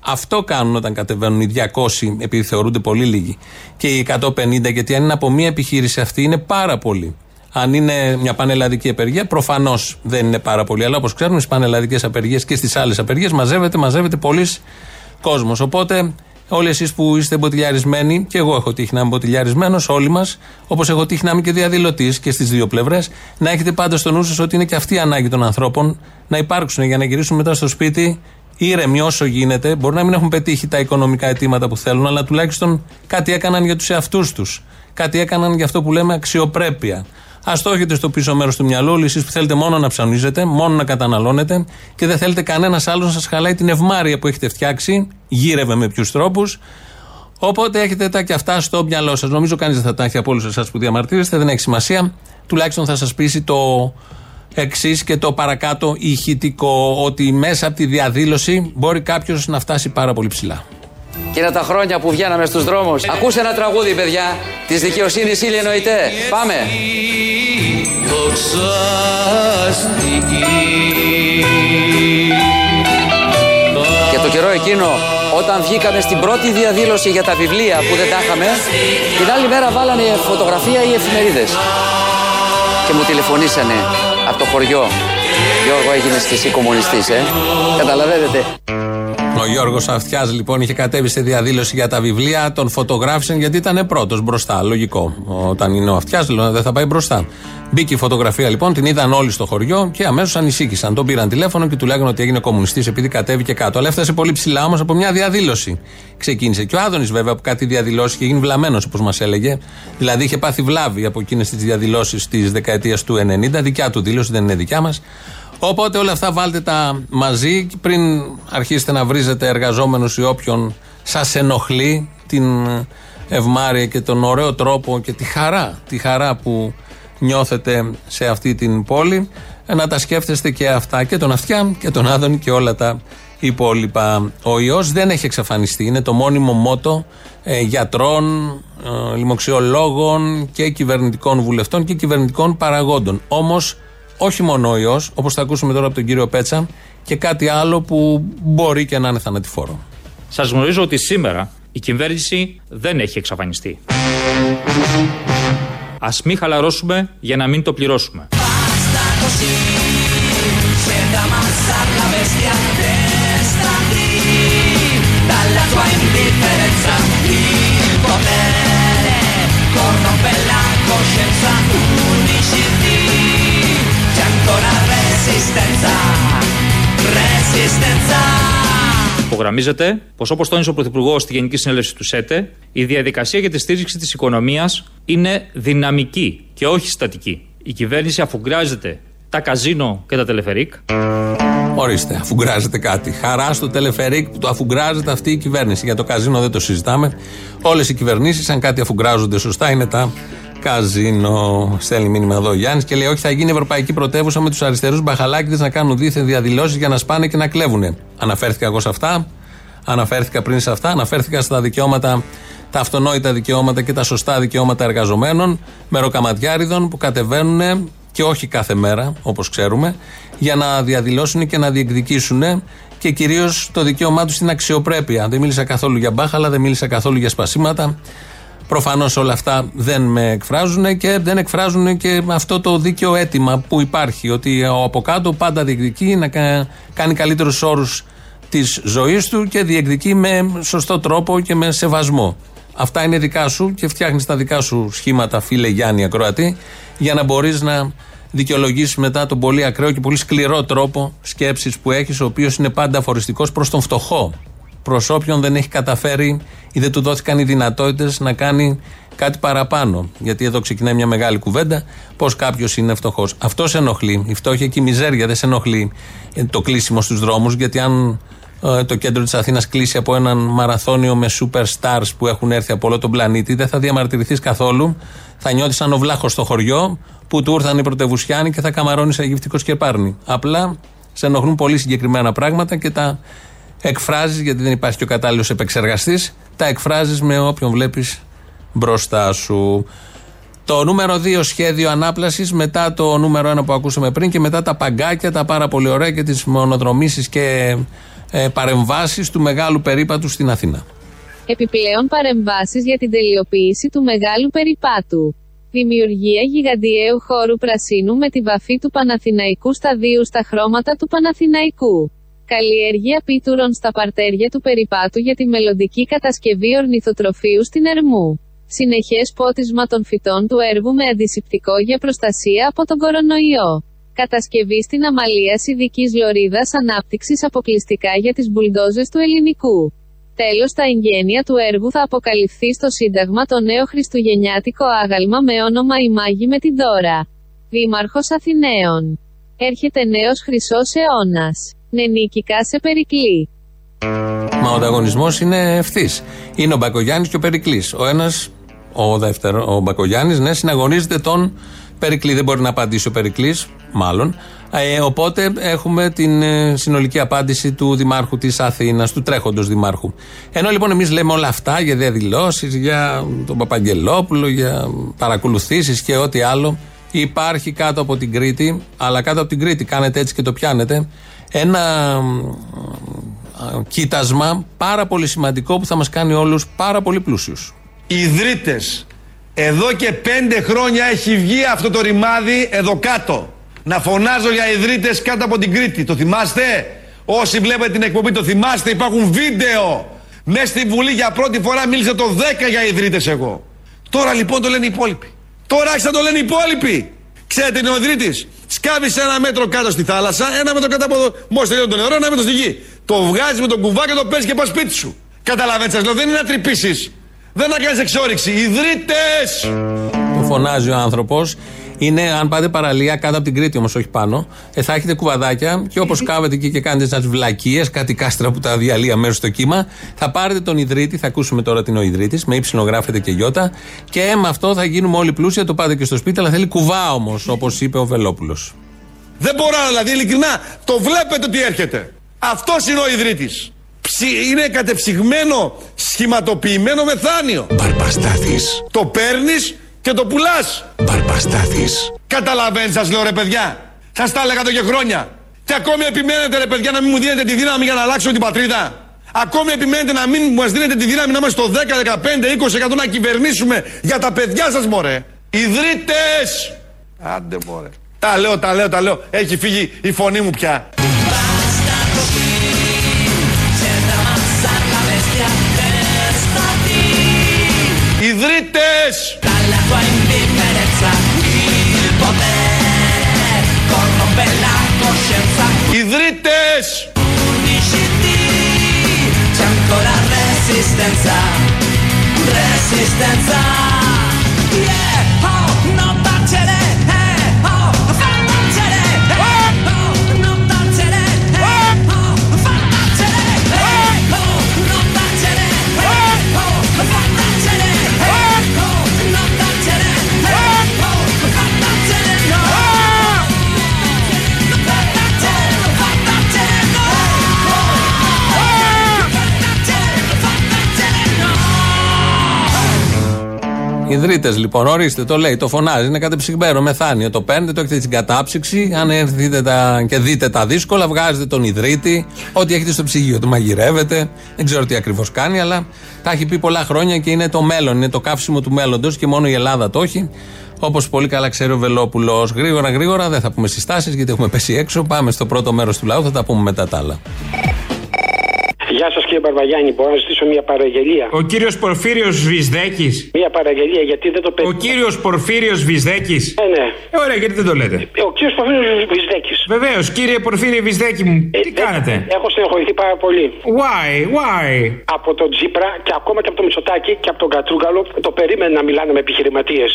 Αυτό κάνουν όταν κατεβαίνουν οι 200, επειδή θεωρούνται πολύ λίγοι, και οι 150, γιατί αν είναι από μία επιχείρηση αυτή, είναι πάρα πολύ. Αν είναι μια πανελλαδική απεργία, προφανώς δεν είναι πάρα πολύ. Αλλά όπως ξέρουμε, στις πανελλαδικές απεργίες και στις άλλες απεργίες μαζεύεται, μαζεύεται πολλοί κόσμος. Οπότε, όλοι εσείς που είστε μποτιλιαρισμένοι, και εγώ έχω τύχει να είμαι μποτιλιαρισμένο, όλοι μας, όπως έχω τύχει να είμαι και διαδηλωτής και στις δύο πλευρές, να έχετε πάντα στο νου σας ότι είναι και αυτή η ανάγκη των ανθρώπων να υπάρξουν για να γυρίσουν μετά στο σπίτι ήρεμοι όσο γίνεται. Μπορεί να μην έχουν πετύχει τα οικονομικά αιτήματα που θέλουν, αλλά τουλάχιστον κάτι έκαναν για τους εαυτούς τους. Κάτι έκαναν για αυτό που λέμε αξιοπρέπεια. Α το έχετε στο πίσω μέρος του μυαλού, όλοι εσείς που θέλετε μόνο να ψανίζετε, μόνο να καταναλώνετε και δεν θέλετε κανένας άλλος να σας χαλάει την ευμάρεια που έχετε φτιάξει, γύρευε με ποιους τρόπους. Οπότε έχετε τα και αυτά στο μυαλό σας. Νομίζω κανείς δεν θα τα έχει από όλους εσάς που διαμαρτύρεστε, δεν έχει σημασία. Τουλάχιστον θα σας πείσει το εξής και το παρακάτω ηχητικό, ότι μέσα από τη διαδήλωση μπορεί κάποιος να φτάσει πάρα πολύ ψηλά. Και είναι τα χρόνια που βγαίναμε στους δρόμους. Ακούστε ένα τραγούδι, παιδιά, της δικαιοσύνης Ήλια Νοητέ. Πάμε. Και το καιρό εκείνο, όταν βγήκαμε στην πρώτη διαδήλωση για τα βιβλία που δεν τα είχαμε, την άλλη μέρα βάλανε φωτογραφία οι εφημερίδες. Και μου τηλεφωνήσανε από το χωριό. Γιώργο, έγινες και εσύ κομμουνιστής, ε. Καταλαβαίνετε. Ο Γιώργος Αυτιάς λοιπόν είχε κατέβει σε διαδήλωση για τα βιβλία, τον φωτογράφησαν γιατί ήταν πρώτος μπροστά. Λογικό. Όταν είναι ο Αυτιάς, δεν θα πάει μπροστά. Μπήκε η φωτογραφία λοιπόν, την είδαν όλοι στο χωριό και αμέσως ανησύχησαν. Τον πήραν τηλέφωνο και του λέγανε ότι έγινε κομμουνιστής επειδή κατέβηκε κάτω. Αλλά έφτασε πολύ ψηλά όμως από μια διαδήλωση. Ξεκίνησε. Και ο Άδωνης βέβαια από κάτι διαδηλώσει και γίνει βλαμμένος όπως μας έλεγε. Δηλαδή είχε πάθει βλάβη από εκείνες τις διαδηλώσεις της δεκαετίας του 90. Δικιά του δήλωση, δεν είναι δικιά μας. Οπότε όλα αυτά βάλτε τα μαζί πριν αρχίσετε να βρίζετε εργαζόμενους ή όποιον σας ενοχλεί την ευμάρεια και τον ωραίο τρόπο και τη χαρά, τη χαρά που νιώθετε σε αυτή την πόλη να τα σκέφτεστε και αυτά και τον Αυτιά και τον Άδωνη και όλα τα υπόλοιπα. Ο ιός δεν έχει εξαφανιστεί, είναι το μόνιμο μότο ε, γιατρών, ε, λοιμοξιολόγων και κυβερνητικών βουλευτών και κυβερνητικών παραγόντων. Όμως όχι μόνο ο ιός, όπως θα ακούσουμε τώρα από τον κύριο Πέτσα, και κάτι άλλο που μπορεί και να είναι θανατηφόρο. Σας γνωρίζω ότι σήμερα η κυβέρνηση δεν έχει εξαφανιστεί. Α μην χαλαρώσουμε για να μην το πληρώσουμε. Resistenza, resistenza. Υπογραμμίζεται πως, όπως τόνισε ο Πρωθυπουργός στη Γενική Συνέλευση του ΣΕΤΕ, η διαδικασία για τη στήριξη της οικονομίας είναι δυναμική και όχι στατική. Η κυβέρνηση αφουγκράζεται τα καζίνο και τα τελεφερίκ. Ορίστε, αφουγκράζεται κάτι. Χαρά στο τελεφερίκ που το αφουγκράζεται αυτή η κυβέρνηση. Για το καζίνο δεν το συζητάμε. Όλες οι κυβερνήσεις, αν κάτι αφουγκράζονται σωστά, είναι τα καζίνο. Στέλνει μήνυμα εδώ ο Γιάννης και λέει: Όχι, θα γίνει ευρωπαϊκή πρωτεύουσα με τους αριστερούς μπαχαλάκιδε να κάνουν δίθεν διαδηλώσεις για να σπάνε και να κλέβουν. Αναφέρθηκα εγώ σε αυτά. Αναφέρθηκα πριν σε αυτά. Αναφέρθηκα στα δικαιώματα, τα αυτονόητα δικαιώματα και τα σωστά δικαιώματα εργαζομένων, μεροκαματιάριδων που κατεβαίνουν και όχι κάθε μέρα, όπως ξέρουμε, για να διαδηλώσουν και να διεκδικήσουν και κυρίως το δικαίωμά τους στην αξιοπρέπεια. Δεν μίλησα καθόλου για μπάχαλα, δεν μίλησα καθόλου για σπασίματα. Προφανώς όλα αυτά δεν με εκφράζουν και δεν εκφράζουν και αυτό το δίκαιο αίτημα που υπάρχει. Ότι ο από κάτω πάντα διεκδικεί να κάνει καλύτερους όρους της ζωής του και διεκδικεί με σωστό τρόπο και με σεβασμό. Αυτά είναι δικά σου και φτιάχνεις τα δικά σου σχήματα, φίλε Γιάννη Ακροατή, για να μπορείς να δικαιολογήσεις μετά τον πολύ ακραίο και πολύ σκληρό τρόπο σκέψης που έχεις, ο οποίος είναι πάντα αφοριστικός προς τον φτωχό. Προς όποιον δεν έχει καταφέρει ή δεν του δόθηκαν οι δυνατότητες να κάνει κάτι παραπάνω. Γιατί εδώ ξεκινάει μια μεγάλη κουβέντα, πώς κάποιος είναι φτωχός. Αυτός σε ενοχλεί. Η φτώχεια και η μιζέρια δεν σε ενοχλεί ε, το κλείσιμο στους δρόμους, γιατί αν ε, το κέντρο της Αθήνας κλείσει από έναν μαραθώνιο με superstars που έχουν έρθει από όλο τον πλανήτη, δεν θα διαμαρτυρηθείς καθόλου. Θα νιώθεις σαν ο βλάχος στο χωριό που του ήρθαν οι πρωτευουσιάνοι και θα καμαρώνεις σε γυφτικό σκεπάρνη. Απλά σε ενοχλούν πολύ συγκεκριμένα πράγματα και τα εκφράζεις, γιατί δεν υπάρχει και ο κατάλληλος επεξεργαστής, τα εκφράζεις με όποιον βλέπεις μπροστά σου. Το νούμερο 2 σχέδιο ανάπλασης, μετά το νούμερο 1 που ακούσαμε πριν και μετά τα παγκάκια, τα πάρα πολύ ωραία και τις μονοδρομήσεις και ε, παρεμβάσεις του μεγάλου περίπατου στην Αθήνα. Επιπλέον παρεμβάσεις για την τελειοποίηση του μεγάλου περιπάτου. Δημιουργία γιγαντιαίου χώρου πρασίνου με τη βαφή του Παναθηναϊκού σταδίου στα χρώματα του Παναθηναϊκού. Καλλιέργεια πίτουρων στα παρτέρια του περιπάτου για τη μελλοντική κατασκευή ορνηθοτροφείου στην Ερμού. Συνεχές πότισμα των φυτών του έργου με αντισηπτικό για προστασία από τον κορονοϊό. Κατασκευή στην Αμαλία ειδική λωρίδας ανάπτυξης αποκλειστικά για τις μπουλντόζες του ελληνικού. Τέλος, τα εγγένεια του έργου θα αποκαλυφθεί στο Σύνταγμα το νέο Χριστουγεννιάτικο άγαλμα με όνομα Η Μάγη με την Δώρα. Δήμαρχος Αθηναίων. Έρχεται νέος χρυσός αιώνας. Νενίκικα σε Περικλή. Μα ο ανταγωνισμός είναι ευθύς. Είναι ο Μπακογιάννης και ο Περικλής. Ο ένας, ο δεύτερο, ο Μπακογιάννης, ναι, συναγωνίζεται τον Περικλή. Δεν μπορεί να απαντήσει ο Περικλής, μάλλον. Ε, οπότε έχουμε την ε, συνολική απάντηση του Δημάρχου της Αθήνας, του τρέχοντος Δημάρχου. Ενώ λοιπόν εμείς λέμε όλα αυτά για διαδηλώσεις, για τον Παπαγγελόπουλο, για παρακολουθήσεις και ό,τι άλλο, υπάρχει κάτω από την Κρήτη, αλλά κάτω από την Κρήτη κάνετε έτσι και το πιάνετε, ένα κοίτασμα πάρα πολύ σημαντικό που θα μας κάνει όλους πάρα πολύ πλούσιους. Οι ιδρύτες εδώ και πέντε χρόνια έχει βγει αυτό το ρημάδι εδώ κάτω. Να φωνάζω για ιδρύτες κάτω από την Κρήτη. Το θυμάστε; Όσοι βλέπετε την εκπομπή το θυμάστε. Υπάρχουν βίντεο. Μέσα στη Βουλή για πρώτη φορά μίλησε το 10 για ιδρύτες εγώ. Τώρα λοιπόν το λένε οι υπόλοιποι. Τώρα άρχισαν το λένε οι υπόλοιποι. Ξέρετε είναι ο ιδρύτης. Σκάβεις ένα μέτρο κάτω στη θάλασσα, ένα μέτρο κάτω από εδώ. Μόλις τελειώνει το νερό, ένα μέτρο στη γη. Το βγάζεις με τον κουβά και το παίζει και πας σπίτι σου. Καταλαβαίνετε, λέω, δεν είναι να τρυπήσεις. Δεν να κάνεις εξόριξη. Ιδρύτες! Το φωνάζει ο άνθρωπος. Είναι, αν πάτε παραλία, κάτω από την Κρήτη όμως, όχι πάνω, ε, θα έχετε κουβαδάκια και όπως κάβετε εκεί και κάνετε τι βλακίες, κάτι κάστρα που τα διαλύει αμέσως στο κύμα, θα πάρετε τον Ιδρύτη, θα ακούσουμε τώρα την ο Ιδρύτης, με ύψιλο γράφετε και γιώτα, και με αυτό θα γίνουμε όλοι πλούσια, το πάτε και στο σπίτι, αλλά θέλει κουβά όμως, όπως είπε ο Βελόπουλος. Δεν μπορώ, δηλαδή, ειλικρινά, το βλέπετε ότι έρχεται. Αυτός είναι ο Ιδρύτης. Είναι κατεψυγμένο, σχηματοποιημένο μεθάνιο. Μπαρπαστάθη. Το παίρνεις και το πουλάς. Μπαρπαστάθη. Καταλαβαίνεις, σας λέω ρε παιδιά. Σας τα έλεγα εδώ και χρόνια. Και ακόμη επιμένετε ρε παιδιά να μην μου δίνετε τη δύναμη για να αλλάξω την πατρίδα. Ακόμη επιμένετε να μην μας δίνετε τη δύναμη να είμαστε στο 10, 15, 20% να κυβερνήσουμε για τα παιδιά σας, μωρέ. Ιδρύτες! Άντε, μωρέ. Τα λέω, τα λέω, τα λέω. Έχει φύγει η φωνή μου πια. Ιδρύτες! Unisciti, c'è ancora resistenza, resistenza. Ιδρύτες λοιπόν, ορίστε, το λέει, το φωνάζει, είναι κατεψυγμένο, μεθάνιο. Το παίρνετε, το έχετε στην κατάψυξη. Αν έρθετε τα, και δείτε τα δύσκολα, βγάζετε τον ιδρύτη. Ό,τι έχετε στο ψυγείο του μαγειρεύετε. Δεν ξέρω τι ακριβώς κάνει, αλλά τα έχει πει πολλά χρόνια και είναι το μέλλον. Είναι το καύσιμο του μέλλοντος και μόνο η Ελλάδα το έχει. Όπως πολύ καλά ξέρει ο Βελόπουλος. Γρήγορα, γρήγορα, δεν θα πούμε συστάσεις γιατί έχουμε πέσει έξω. Πάμε στο πρώτο μέρος του λαού, θα τα πούμε μετά τα άλλα. Γεια σας κύριε Μπαρβαγιάννη, μπορώ να ζητήσω μια παραγγελία; Ο κύριος Πορφύριος Βυσδέκης. Μια παραγγελία γιατί δεν το Ο πέτυχα. κύριος Πορφύριος Βυσδέκης. Ναι, ναι. Ε, ωραία, γιατί δεν το λέτε; Ο κύριος Πορφύριος Βυσδέκης. Βεβαίως, κύριε Πορφύριο Βυσδέκη μου, τι κάνετε; Έχω στενοχωρηθεί πάρα πολύ. Why, why; Από τον Τζίπρα και ακόμα και από τον Μητσοτάκη και από τον Κατρούγκαλο το περίμενα να μιλάνε με επιχειρηματίες.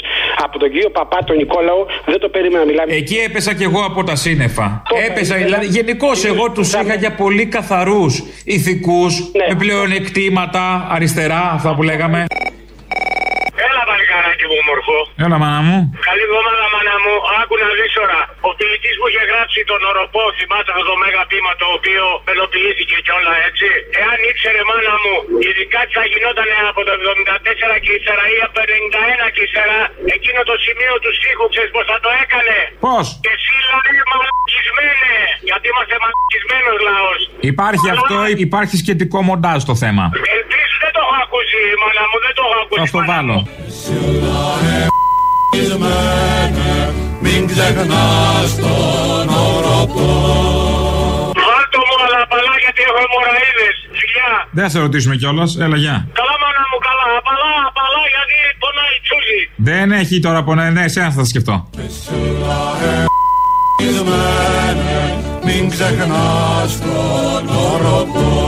Από τον κύριο Παπά, τον Νικόλαο, δεν το περίμενα να μιλάνε. Εκεί έπεσα κι εγώ από τα σύννεφα. Έπεσα, δηλαδή, γενικώς εγώ τους είχα για πολύ καθαρούς ηθικούς, με πλεονεκτήματα αριστερά, αυτά που λέγαμε. Έλα παλικάράκι μου μορφό. Έλα, μάνα μου. Καλή εβδομάδα μάνα μου. Άκου να δεις τώρα. Ο ποιητής που είχε γράψει τον οροπό, θυμάσαι αυτό το μέγα ποίημα το οποίο μελοποιήθηκε και όλα έτσι. Εάν ήξερε μάνα μου, ειδικά τι θα γινόταν από το 74 και ύστερα ή από το 91 και ύστερα, εκείνο το σημείο του στίχου, ξέρεις πως θα το έκανε; Πώς; Και εσύ λαέ μαλακισμένε. Γιατί είμαστε μαλακισμένος λαός. Υπάρχει αυτό, υπάρχει σχετικό μοντάζ στο θέμα. Ελπίζω δεν το έχω ακούσει, μάνα μου, δεν το έχω ακούσει. Θα στο βάλω. Μην ξεχνάς τον οροπό Βάλτο μου αλλά απαλά γιατί έχω αιμορραΐδες. Φιλιά. Δεν θα σε ρωτήσουμε κιόλας. Έλα, γεια. Καλά μάνα μου καλά. Απαλά, απαλά γιατί πονάει η τσούζη. Δεν έχει τώρα πονέ. Ναι, εσένα θα σκεφτώ. Μην ξεχνάς τον οροπό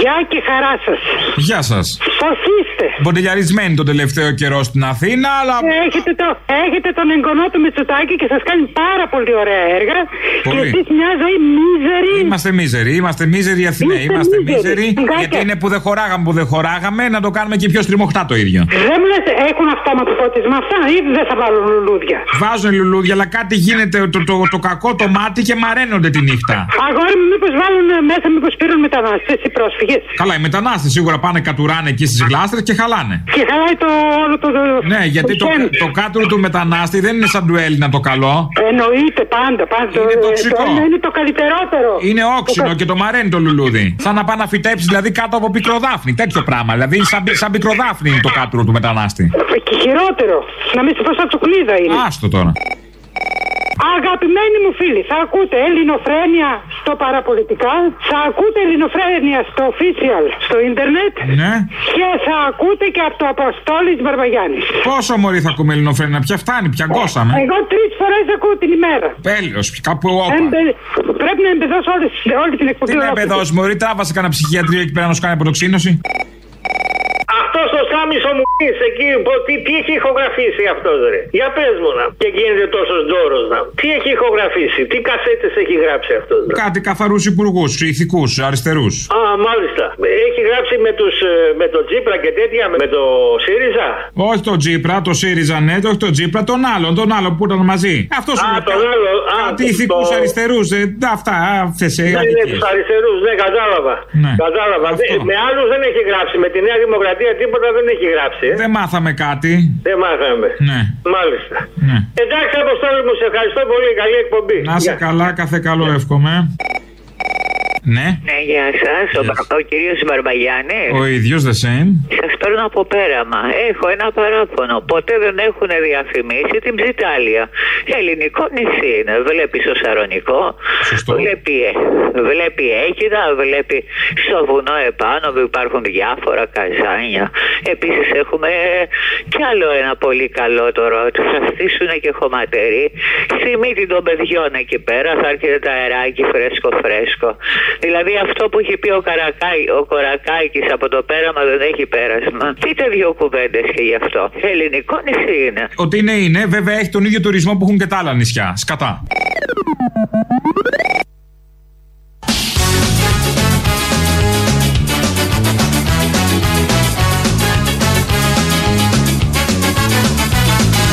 Γεια και χαρά σας. Γεια σας. Πώ είστε. Μποντελιαρισμένοι τον τελευταίο καιρό στην Αθήνα, αλλά. Έχετε, το, έχετε τον εγγονό του Μητσοτάκη και σας κάνει πάρα πολύ ωραία έργα. Πολύ. Και εσείς μια ζωή μίζερη. Είμαστε μίζεροι, είμαστε μίζεροι Αθηναίοι. Είστε Είμαστε μίζεροι. μίζεροι. Γκάκια. Γιατί είναι που δεν χωράγαμε που δεν χωράγαμε, να το κάνουμε και πιο στριμωχτά το ίδιο. Δεν μου λε, έχουν αυτόματο φώτισμα αυτά ή δεν θα βάλουν λουλούδια; Βάζουν λουλούδια, αλλά κάτι γίνεται το, το, το, κακό το μάτι και μαραίνονται τη νύχτα. Αγόρι μου, μήπως βάλουν μέσα, μήπως πήραν μετανάστες ή πρόσφυγες; Καλά, οι μετανάστες σίγουρα πάνε κατουράνε εκεί στις γλάστρες και χαλάνε. Και χαλάει το όλο το. το Ναι, γιατί το, χέρι. το κάτουρο του μετανάστη δεν είναι σαν του Έλληνα το καλό. Εννοείται πάντα, πάντα. Είναι το, τοξικό. το Έλληνα είναι το καλύτερότερο. Είναι όξινο και το μαραίνει το λουλούδι. Σαν να πάει να φυτέψει δηλαδή κάτω από πικροδάφνη. Τέτοιο πράγμα. Δηλαδή σαν, πι- σαν πικροδάφνη είναι το κάτουρο του μετανάστη. Και χειρότερο. Να μην σου πω σαν τσουκλίδα είναι. Άστο τώρα. Αγαπημένοι μου φίλοι, θα ακούτε ελληνοφρένεια στο παραπολιτικά, θα ακούτε ελληνοφρένεια στο official στο ίντερνετ Ναι. και θα ακούτε και από το Αποστόλη Μπαρβαγιάννη. Πόσο μωρή θα ακούμε ελληνοφρένα, πια φτάνει, πια γκώσαμε. Εγώ τρεις φορές ακούω την ημέρα. Τέλος, κάπου όπα. Εμπε- Πρέπει να εμπεδώσω όλη, όλη την εκπομπή. Τι να ολόκληρη. παιδώσει, Μωρή, τράβασε κανένα ψυχιατρίο εκεί πέρα να σου κάνει αποτοξίνωση. Αυτός το Σάμισο μου πει εκεί, πω- τι, τι έχει ηχογραφήσει αυτός, ρε; Για πες μου να. Και γίνεται τόσος τζόρος να. Τι έχει ηχογραφήσει, τι κασέτες έχει γράψει αυτός. Κάτι καθαρούς υπουργούς, ηθικούς, αριστερούς. Α, μάλιστα. Έχει γράψει με, τους, ε, με τον Τζίπρα και τέτοια, με το ΣΥΡΙΖΑ; Όχι τον Τζίπρα, το ΣΥΡΙΖΑ ναι, όχι τον Τζίπρα, τον άλλον, τον άλλον που ήταν μαζί. Αυτός Α, τον άλλο. Α, Κάτι το- ηθικούς το- αριστερούς, ε, αυτά, αυτές οι Ναι, ναι, τους αριστερούς, ναι, κατάλαβα. Ναι. Κατάλαβα. Δεν- με άλλους δεν έχει γράψει. Με τη Νέα Δημοκρατία τίποτα δεν έχει γράψει. ε. Δεν μάθαμε κάτι. Δεν μάθαμε. Ναι. Μάλιστα. Ναι. Εντάξει, Αποστόλη μου, σε ευχαριστώ πολύ. Καλή εκπομπή. Να είσαι Γεια. καλά, κάθε καλό εύχομαι. Ναι. Ναι, γεια σας. Ο, Μπα- ο κύριος Μπαρμπαγιάννης. Ο ίδιος the same. Σας παίρνω από πέραμα. Έχω ένα παράπονο. Ποτέ δεν έχουν διαφημίσει την Ψιτάλια. Ελληνικό νησί είναι. Βλέπεις στο Σαρονικό. Βλέπει, ε, βλέπει Αίγυρα. Βλέπει στο βουνό επάνω που υπάρχουν διάφορα καζάνια. Επίσης έχουμε κι άλλο ένα πολύ καλό τώρα. Ότι θα στήσουν και χωματερή. Στη μύτη των παιδιών εκεί πέρα θα έρχεται το αεράκι φρέσκο φρέσκο. Δηλαδή αυτό που έχει πει ο, Καρακάη, ο Κορακάκης από το πέραμα δεν έχει πέρασμα. Πείτε δύο κουβέντες και γι' αυτό. Ελληνικό νησί είναι. Ότι είναι, είναι. Βέβαια έχει τον ίδιο τουρισμό που έχουν και τα άλλα νησιά. Σκατά.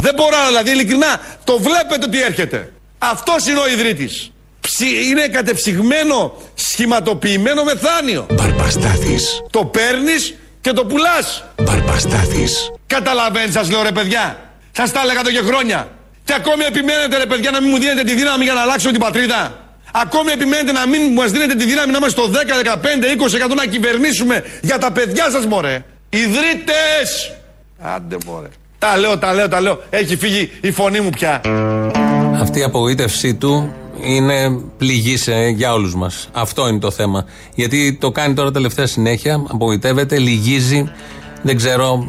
Δεν μπορώ άλλο, δηλαδή ειλικρινά το βλέπετε ότι έρχεται. Αυτός είναι ο ιδρύτης. Ψι- Είναι κατεψυγμένο, σχηματοποιημένο μεθάνιο. Μπαρμπαστάθης. Το παίρνεις και το πουλάς. Μπαρμπαστάθης. Καταλαβαίνεις σας λέω ρε παιδιά. Σας τα έλεγα εδώ και χρόνια. Και ακόμη επιμένετε ρε παιδιά να μην μου δίνετε τη δύναμη για να αλλάξω την πατρίδα. Ακόμη επιμένετε να μην μας δίνετε τη δύναμη να είμαστε στο 10, 15, 20% να κυβερνήσουμε για τα παιδιά σας μωρέ. Ιδρύτες! Άντε μωρέ. Τα λέω, τα λέω, τα λέω. Έχει φύγει η φωνή μου πια. Αυτή η απογοήτευσή του είναι πληγή σε- για όλους μας. Αυτό είναι το θέμα. Γιατί το κάνει τώρα τελευταία συνέχεια, απογοητεύεται, λυγίζει. Δεν ξέρω,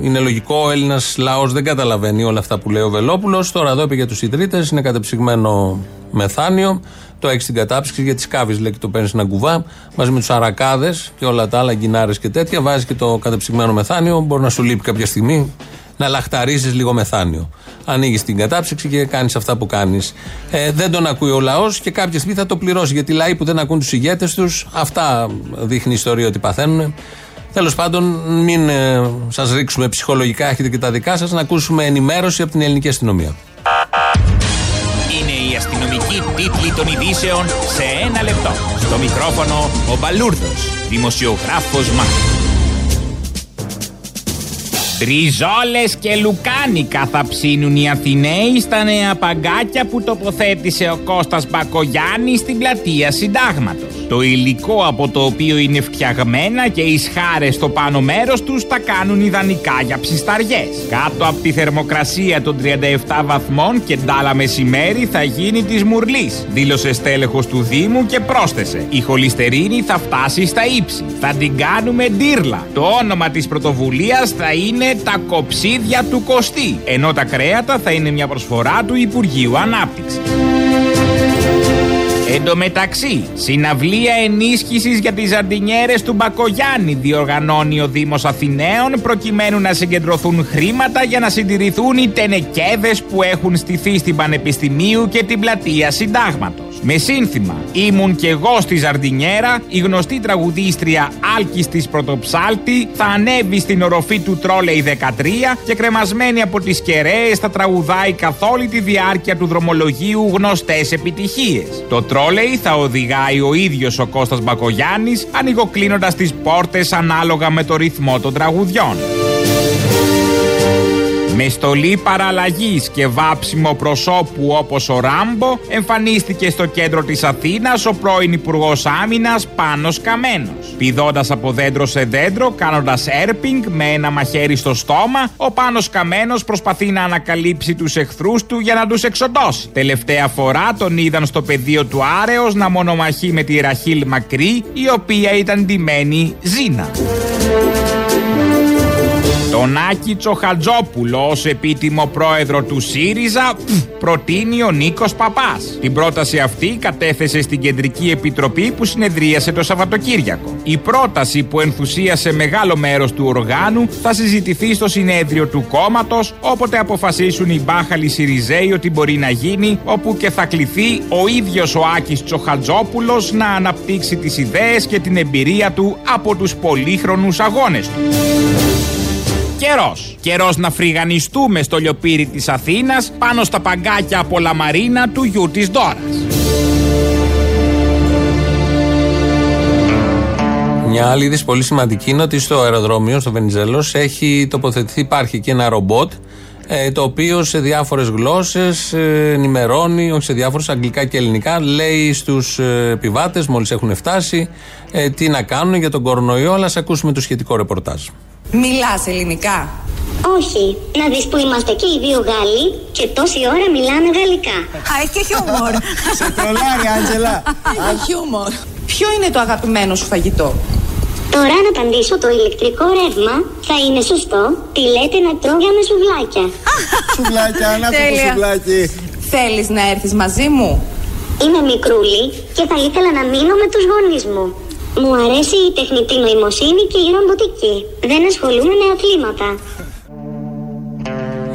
ε, είναι λογικό. Ο Έλληνας λαός δεν καταλαβαίνει όλα αυτά που λέει ο Βελόπουλος. Τώρα εδώ είπε για τους ιδρύτες, είναι κατεψυγμένο μεθάνιο. Το έχεις στην κατάψυξη γιατί σκάβεις, λέει και το παίρνεις ένα κουβά. Μαζί με τους αρακάδες και όλα τα άλλα, γκινάρες και τέτοια. Βάζεις και το κατεψυγμένο μεθάνιο. Μπορεί να σου λείπει κάποια στιγμή να λαχταρίζεις λίγο μεθάνιο. Ανοίγεις την κατάψυξη και κάνεις αυτά που κάνεις. Ε, δεν τον ακούει ο λαός και κάποια στιγμή θα το πληρώσει. Γιατί οι λαοί που δεν ακούν τους ηγέτες τους, αυτά δείχνει η ιστορία ότι παθαίνουν. Τέλος πάντων, μην ε, σας ρίξουμε ψυχολογικά, έχετε και τα δικά σας, να ακούσουμε ενημέρωση από την ελληνική αστυνομία. Είναι η αστυνομική τίτλη των ειδήσεων σε ένα λεπτό. Στο μικρόφωνο ο Μπαλούρδος, δημοσιογράφος Μάρκος. Τριζόλες και λουκάνικα θα ψήνουν οι Αθηναίοι στα νέα παγκάκια που τοποθέτησε ο Κώστας Μπακογιάννης στην πλατεία Συντάγματος. Το υλικό από το οποίο είναι φτιαγμένα και οι σχάρες στο πάνω μέρος τους τα κάνουν ιδανικά για ψισταριές. Κάτω από τη θερμοκρασία των 37 βαθμών και ντάλα μεσημέρι θα γίνει της μουρλής, δήλωσε στέλεχος του Δήμου και πρόσθεσε. Η χολυστερίνη θα φτάσει στα ύψη. Θα την κάνουμε ντύρλα. Το όνομα της πρωτοβουλίας θα είναι τα κοψίδια του Κωστή, ενώ τα κρέατα θα είναι μια προσφορά του Υπουργείου Ανάπτυξης. Εν τω μεταξύ, συναυλία ενίσχυσης για τις ζαρτινιέρε του Μπακογιάννη διοργανώνει ο Δήμος Αθηναίων προκειμένου να συγκεντρωθούν χρήματα για να συντηρηθούν οι τενεκέδες που έχουν στηθεί στην Πανεπιστημίου και την πλατεία Συντάγματος. Με σύνθημα Ήμουν κι εγώ στη Ζαρτινιέρα, η γνωστή τραγουδίστρια Άλκης της Πρωτοψάλτη θα ανέβει στην οροφή του Τρόλεϊ 13 και κρεμασμένη από τις κεραίες θα τραγουδάει καθ' όλη τη διάρκεια του δρομολογίου γνωστές επιτυχίες. Το τρόλεϊ θα οδηγάει ο ίδιος ο Κώστας Μπακογιάννης ανοιγοκλίνοντας τις πόρτες ανάλογα με το ρυθμό των τραγουδιών. Με στολή παραλλαγής και βάψιμο προσώπου όπως ο Ράμπο, εμφανίστηκε στο κέντρο της Αθήνας ο πρώην Υπουργός Άμυνας Πάνος Καμένος. Πηδώντας από δέντρο σε δέντρο, κάνοντας έρπινγκ με ένα μαχαίρι στο στόμα, ο Πάνος Καμένος προσπαθεί να ανακαλύψει τους εχθρούς του για να τους εξοντώσει. Τελευταία φορά τον είδαν στο πεδίο του Άρεος να μονομαχεί με τη Ραχίλ Μακρύ, η οποία ήταν ντυμένη Ζήνα. Τον Άκη Τσοχατζόπουλο ως επίτιμο πρόεδρο του ΣΥΡΙΖΑ πφ, προτείνει ο Νίκος Παπάς. Την πρόταση αυτή κατέθεσε στην Κεντρική Επιτροπή που συνεδρίασε το Σαββατοκύριακο. Η πρόταση που ενθουσίασε μεγάλο μέρος του οργάνου θα συζητηθεί στο συνέδριο του κόμματος όποτε αποφασίσουν οι μπάχαλοι ΣΥΡΙΖΕΙ ότι μπορεί να γίνει όπου και θα κληθεί ο ίδιος ο Άκης Τσοχατζόπουλος να αναπτύξει τις ιδέες και την εμπειρία του από τους πολύχρονους αγώνες του. Καιρός. Καιρός να φρυγανιστούμε στο λιοπύρι της Αθήνας πάνω στα παγκάκια από λαμαρίνα του γιου της Δώρα. Μια άλλη είδηση πολύ σημαντική είναι ότι στο αεροδρόμιο, στο Βενιζέλος, έχει τοποθετηθεί, υπάρχει και ένα ρομπότ ε, το οποίο σε διάφορες γλώσσες ενημερώνει, όχι σε διάφορες, αγγλικά και ελληνικά, λέει στους επιβάτες, μόλις έχουν φτάσει, ε, τι να κάνουν για τον κορονοϊό. Αλλά ας ακούσουμε το σχετικό ρεπορτάζ. Μιλάς ελληνικά; Όχι, να δεις που είμαστε και οι δύο Γάλλοι και τόση ώρα μιλάμε γαλλικά. Α, έχει και χιούμορ. Σε τρολάρει, Άντζελα. Έχει χιούμορ. Ποιο είναι το αγαπημένο σου φαγητό; Τώρα να απαντήσω το ηλεκτρικό ρεύμα θα είναι σωστό. Τι λέτε να τρώγαμε σουβλάκια; Σουβλάκια, να το Τέλεια. σουβλάκι. Θέλεις να έρθεις μαζί μου; Είμαι μικρούλη και θα ήθελα να μείνω με τους γονείς μου. Μου αρέσει η τεχνητή νοημοσύνη και η ρομποτική. Δεν ασχολούμαι με αθλήματα.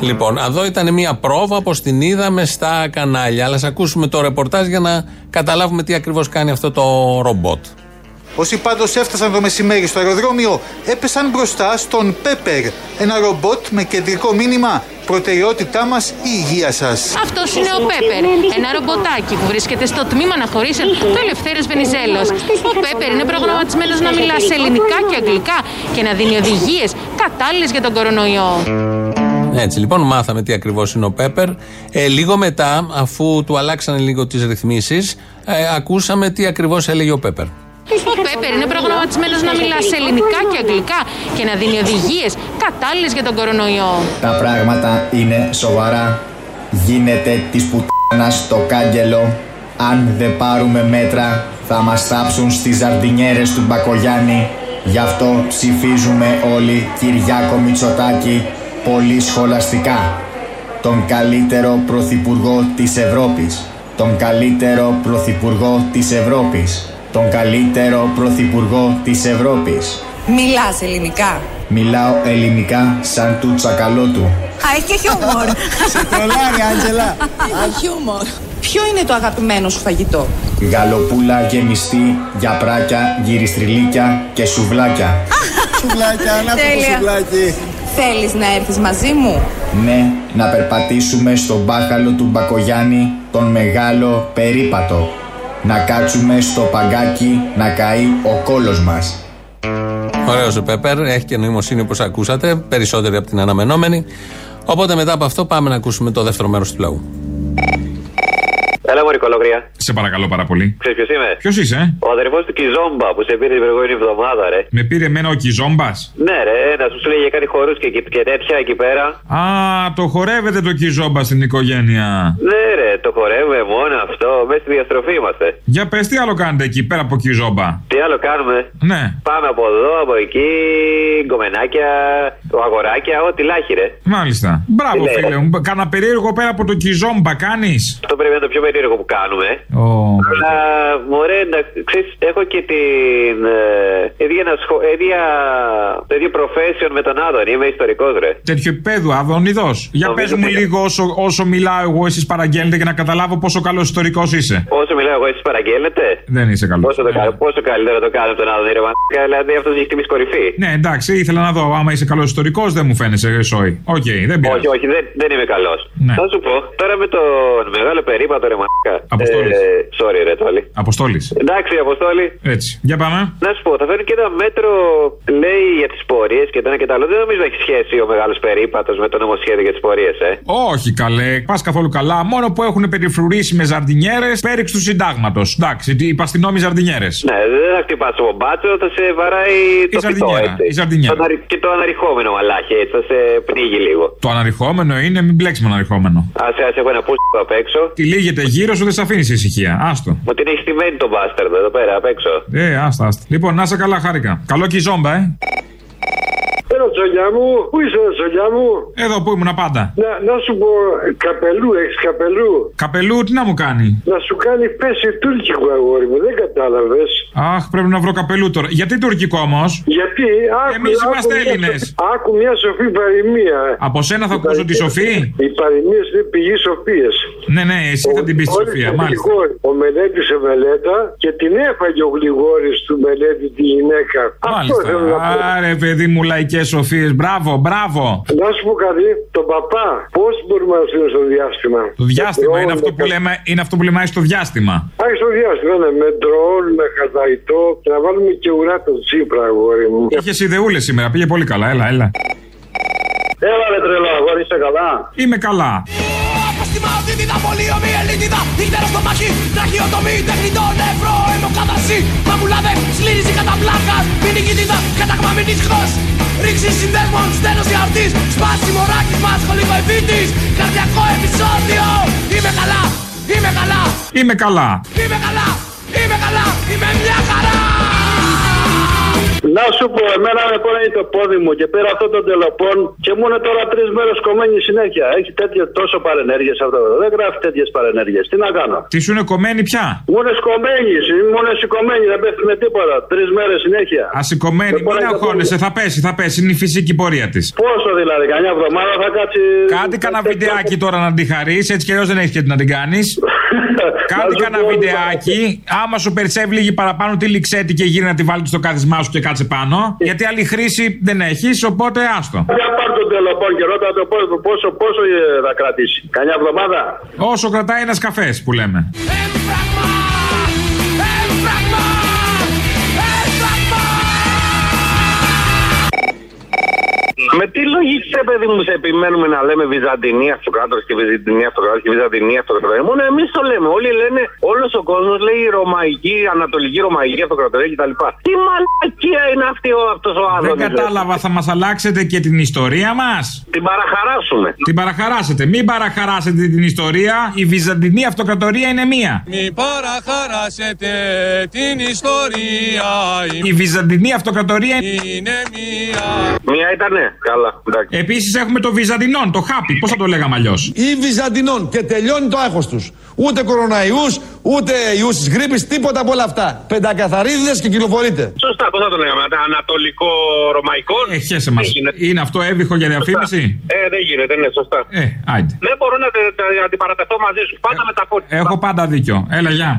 Λοιπόν, εδώ ήταν μια πρόβα όπως την είδαμε στα κανάλια. Αλλά ας ακούσουμε το ρεπορτάζ για να καταλάβουμε τι ακριβώς κάνει αυτό το ρομπότ. Όσοι πάντως έφτασαν το μεσημέρι στο αεροδρόμιο έπεσαν μπροστά στον Πέπερ, ένα ρομπότ με κεντρικό μήνυμα προτεραιότητά μας η υγεία σας. Αυτός είναι ο Πέπερ, ένα ρομποτάκι που βρίσκεται στο τμήμα αναχωρήσεων του Ελευθέρω Βενιζέλος. Ο Πέπερ είναι προγραμματισμένος να μιλά σε ελληνικά και αγγλικά και να δίνει οδηγίες κατάλληλες για τον κορονοϊό. Έτσι λοιπόν, μάθαμε τι ακριβώς είναι ο Πέπερ. Ε, λίγο μετά, αφού του αλλάξανε λίγο τις ρυθμίσεις, ε, ακούσαμε τι ακριβώς έλεγε ο Πέπερ. Ο Πέπερ είναι προγραμματισμένος να μιλά σε ελληνικά και αγγλικά και να δίνει οδηγίες κατάλληλες για τον κορονοϊό. Τα πράγματα είναι σοβαρά. Γίνεται της πουτάνας το κάγκελο. Αν δεν πάρουμε μέτρα θα μας θάψουν στις ζαρδινιέρες του Μπακογιάννη. Γι' αυτό ψηφίζουμε όλοι Κυριάκο Μητσοτάκη πολύ σχολαστικά. Τον καλύτερο πρωθυπουργό της Ευρώπης. Τον καλύτερο πρωθυπουργό της Ευρώπης. Τον καλύτερο πρωθυπουργό της Ευρώπης. Μιλάς ελληνικά. Μιλάω ελληνικά σαν του τσακαλώτου. Α, έχει και χιούμορ. Σε τρολάρει, Άντζελα. Έχει χιούμορ. Ποιο είναι το αγαπημένο σου φαγητό; Γαλοπούλα γεμιστή, γιαπράκια, γυριστριλίκια και σουβλάκια. Σουβλάκια, να το Τέλεια. σουβλάκι. Θέλεις να έρθεις μαζί μου; Ναι, να περπατήσουμε στον μπάχαλο του Μπακογιάννη τον μεγάλο περίπατο. Να κάτσουμε στο παγκάκι να καεί ο κόλος μας. Ωραίο ο Πέπερ, έχει και νοημοσύνη όπως ακούσατε, περισσότερη από την αναμενόμενη. Οπότε μετά από αυτό πάμε να ακούσουμε το δεύτερο μέρος του λαού. Έλα, Μωρή Κολόγρια. Σε παρακαλώ πάρα πολύ. Ξέρεις ποιος είμαι; Ποιος είσαι, ε; Ο αδερφός του Κιζόμπα που σε πήρε την προηγούμενη εβδομάδα, ρε. Με πήρε εμένα ο Κιζόμπας; Ναι, ρε, ένα που σου λέγε κάτι χορούς και, και, και τέτοια εκεί πέρα. Α, το χορεύετε το Κιζόμπα στην οικογένεια. Ναι, ρε, το χορεύουμε μόνο αυτό. Μέσα στη διαστροφή είμαστε. Για πες, τι άλλο κάνετε εκεί πέρα από Κιζόμπα; Τι άλλο κάνουμε; Ναι. Πάμε από εδώ, από εκεί, γκομενάκια, αγοράκια, ό,τι λάχει, ρε. Μάλιστα. Μπράβο, Τι λέει, φίλε μου. Κάνα περίεργο πέρα από το Κιζόμπα, κάνεις; Αυτό πρέπει να είναι το πιο περίεργο που κάνουμε. Oh. Αλλά, μωρέ, να, ξέρεις, έχω και την ε, ίδια, ένα σχο- ίδια, το ίδιο profession με τον Άδων. Είμαι ιστορικός, ρε. Τέτοιο επίπεδο, αδονιδό. Για πες Νομίζω μου ότι- λίγο όσο, όσο μιλάω εγώ, εσείς παραγγέλνετε για να καταλάβω πόσο καλός ιστορικός είσαι. Όσο μιλάω εγώ, εσείς παραγγέλνετε; Δεν είσαι καλός. Πόσο, το, κα- πόσο καλύτερο το κάνω από τον Άδων, ρε μαλάκα, Δηλαδή αυτός έχει τιμή κορυφή. Ναι, εντάξει, ήθελα να δω. Άμα είσαι καλός ιστορικό, δεν μου φαίνεσαι σόι. Οκ, δεν πειράζει. Όχι, όχι, δεν, δεν είμαι καλός. Ναι. Θα σου πω, τώρα με τον μεγάλο περίπατο, ρε μαλάκα. Αποστόλης. Ε, sorry, ρε, τόλι. Αποστόλης. Εντάξει, Αποστόλη. Έτσι. Για πάμε. Να σου πω, θα φέρουν και ένα μέτρο, λέει για τις πορείες και το ένα και το άλλο. Δεν νομίζω να έχει σχέση ο μεγάλος περίπατος με το νομοσχέδιο για τις πορείες, ε. Όχι καλέ, πας καθόλου καλά. Μόνο που έχουν περιφρουρήσει με ζαρδινιέρες πέριξ του συντάγματος. Εντάξει, τι είπα στην νόμη ζαρδινιέρες. Ναι, δεν θα χτυπάς το μπάτσο, θα σε βαράει το φυτό, ζαρδινιέρα, έτσι. η ζαρδινιέρα. Το αναρι- Και το αναρριχόμενο μαλάκι, έτσι, θα σε πνίγει λίγο. Το αναρριχόμενο είναι μην μπλέξεις με αναρριχόμενο. Άσε, άσε, έχω ένα πούσι απ' έξω. Τι λύγεται γύρω σου δεν σε αφήνεις ησυχία. Άστο. Μου την έχεις στημένη τον μπάστερντ εδώ πέρα απ' έξω. Ε, άστα, άστα. Λοιπόν, να σε καλά, χάρηκα. Καλό και η ζόμπα, ε. Έλα, τσολιά μου, πού είσαι, τσολιά μου; Εδώ που ήμουν πάντα. Να, να σου πω, καπελού, έχεις καπελού; Καπελού, τι να μου κάνει; Να σου κάνει πέση τουρκικό αγόρι μου, δεν κατάλαβες. Αχ, πρέπει να βρω καπελού τώρα. Γιατί τουρκικό όμως; Γιατί άκου, Εμείς άκου είμαστε μια Έλληνες. σο- Άκου μια σοφή παροιμία. Από σένα θα ακούσω τη Σοφή; Οι παροιμίε είναι πηγή σοφίας. Ναι, ναι, εσύ θα την πεις τη Σοφία, μάλιστα. Ο μελέτης σε μελέτα και την έφαγε ο γλυγόρη του μελέτη τη γυναίκα. Αυτό θέλω να πω. Μάλιστα. Άρε, παιδί μου, λαϊκές σοφίες. Μπράβο, μπράβο. Να σου πω κάτι, τον παπά, πώς μπορούμε να στείλουμε στο διάστημα; Το διάστημα είναι αυτό, που Με λέμε, είναι αυτό που λέμε στο διάστημα. Άχι στο διάστημα, ναι, με ντρόλ, με καταϊτό και να βάλουμε και ουρά το τσίπρα, αγόρι μου. Είχες ιδεούλε σήμερα, πήγε πολύ καλά. Έλα, έλα. Έλα ρε τρελό, αγόρι, είσαι καλά; Είμαι καλά. Απόστημαοτήτητα, πολύομη ελίτιδα Ύχτερο στο μαχή, τραχιοτομή, τεχνητό νεύρο Αιμοκαταρσή, μαγουλάδε, σλήριζη κατά πλάκας Μην νικητήτα, κατάγμα μην ισχός Ρίξη συνδέσμων, στένος γιαουρτής Σπάσιμο ράκης μας, σχολικό εφήτης Καρδιακό επεισόδιο Είμαι καλά, είμαι καλά, Είμαι καλά. είμαι καλά, είμαι καλά, είμαι μια χαρά Να σου πω, εμένα με πόναγε το πόδι μου και πήρα αυτό το τελοπών και μου είναι τώρα τρεις μέρες κομμένη συνέχεια. Έχει τέτοια τόσο παρενέργειες αυτό. Δεν γράφει τέτοιες παρενέργειες. Τι να κάνω; Τι σου είναι κομμένη πια; Μου είναι σκομμένη, μου είναι σηκωμένη, δεν πέφτει με τίποτα. Τρεις μέρες συνέχεια. Ασηκωμένη, Με μην πόναγε το αγχώνεσαι, θα πέσει, θα πέσει. Είναι η φυσική πορεία της. Πόσο δηλαδή, κανένα εβδομάδα θα κάτσει. Κάντε κανένα βιντεάκι τώρα να την χαρείς, έτσι κι αλλιώς δεν έχεις και τι να την κάνεις. Κάντε σου κανένα πω, βιντεάκι. Άμα σου περισσεύει λίγη παραπάνω, τη λιξέτη και γύρι να τη βάλεις στο κάθισμά σου και κάτσε πάνω. Γιατί άλλη χρήση δεν έχεις, οπότε άστο. Για πάρ τον τελοπών και ρώτα το πόσο, πόσο, πόσο ε, θα κρατήσει. Κανιά εβδομάδα. Όσο κρατάει ένας καφές που λέμε. Ρε παιδί μου, σε επιμένουμε να λέμε Βυζαντινή αυτοκράτορα και Βυζαντινή αυτοκράτορα και Βυζαντινή αυτοκρατορία. Μόνο εμείς το λέμε. Όλοι λένε, όλος ο κόσμος λέει Ρωμαϊκή, Ανατολική Ρωμαϊκή αυτοκρατορία κτλ. Τι μαλακία είναι αυτή ο, αυτός ο Δεν Άδωνης, ρε. κατάλαβα, θα μας αλλάξετε και την ιστορία μας; Την παραχαράσουμε. Την παραχαράσετε. Μην παραχαράσετε την ιστορία. Η Βυζαντινή αυτοκρατορία είναι μία. Μη παραχαράσετε την ιστορία Η Βυζαντινή αυτοκρατορία είναι μία Μία ήτανε. Καλά, εντάξει. Επίσης έχουμε το Βυζαντινόν, το χάπι. Πώς θα το λέγαμε αλλιώς; Ή Βυζαντινών και τελειώνει το άγχος τους. Ούτε κοροναϊούς, ούτε ιούς της γρήπης, τίποτα από όλα αυτά. Πεντακαθαρίδες και κυκλοφορείτε. Σωστά, πώς θα το λέγαμε, Ανατολικό Ρωμαϊκό. Ε, χέσε μας. Είναι αυτό έβυχο για διαφήμιση; Ε, δεν γίνεται, ναι, σωστά. Ε, άιντε. Δεν μπορώ να τε- τε- αντιπαρατεθώ μαζί σου. Πάντα με τα πόδια. Έχω πάντα δίκιο. Έλα, γεια.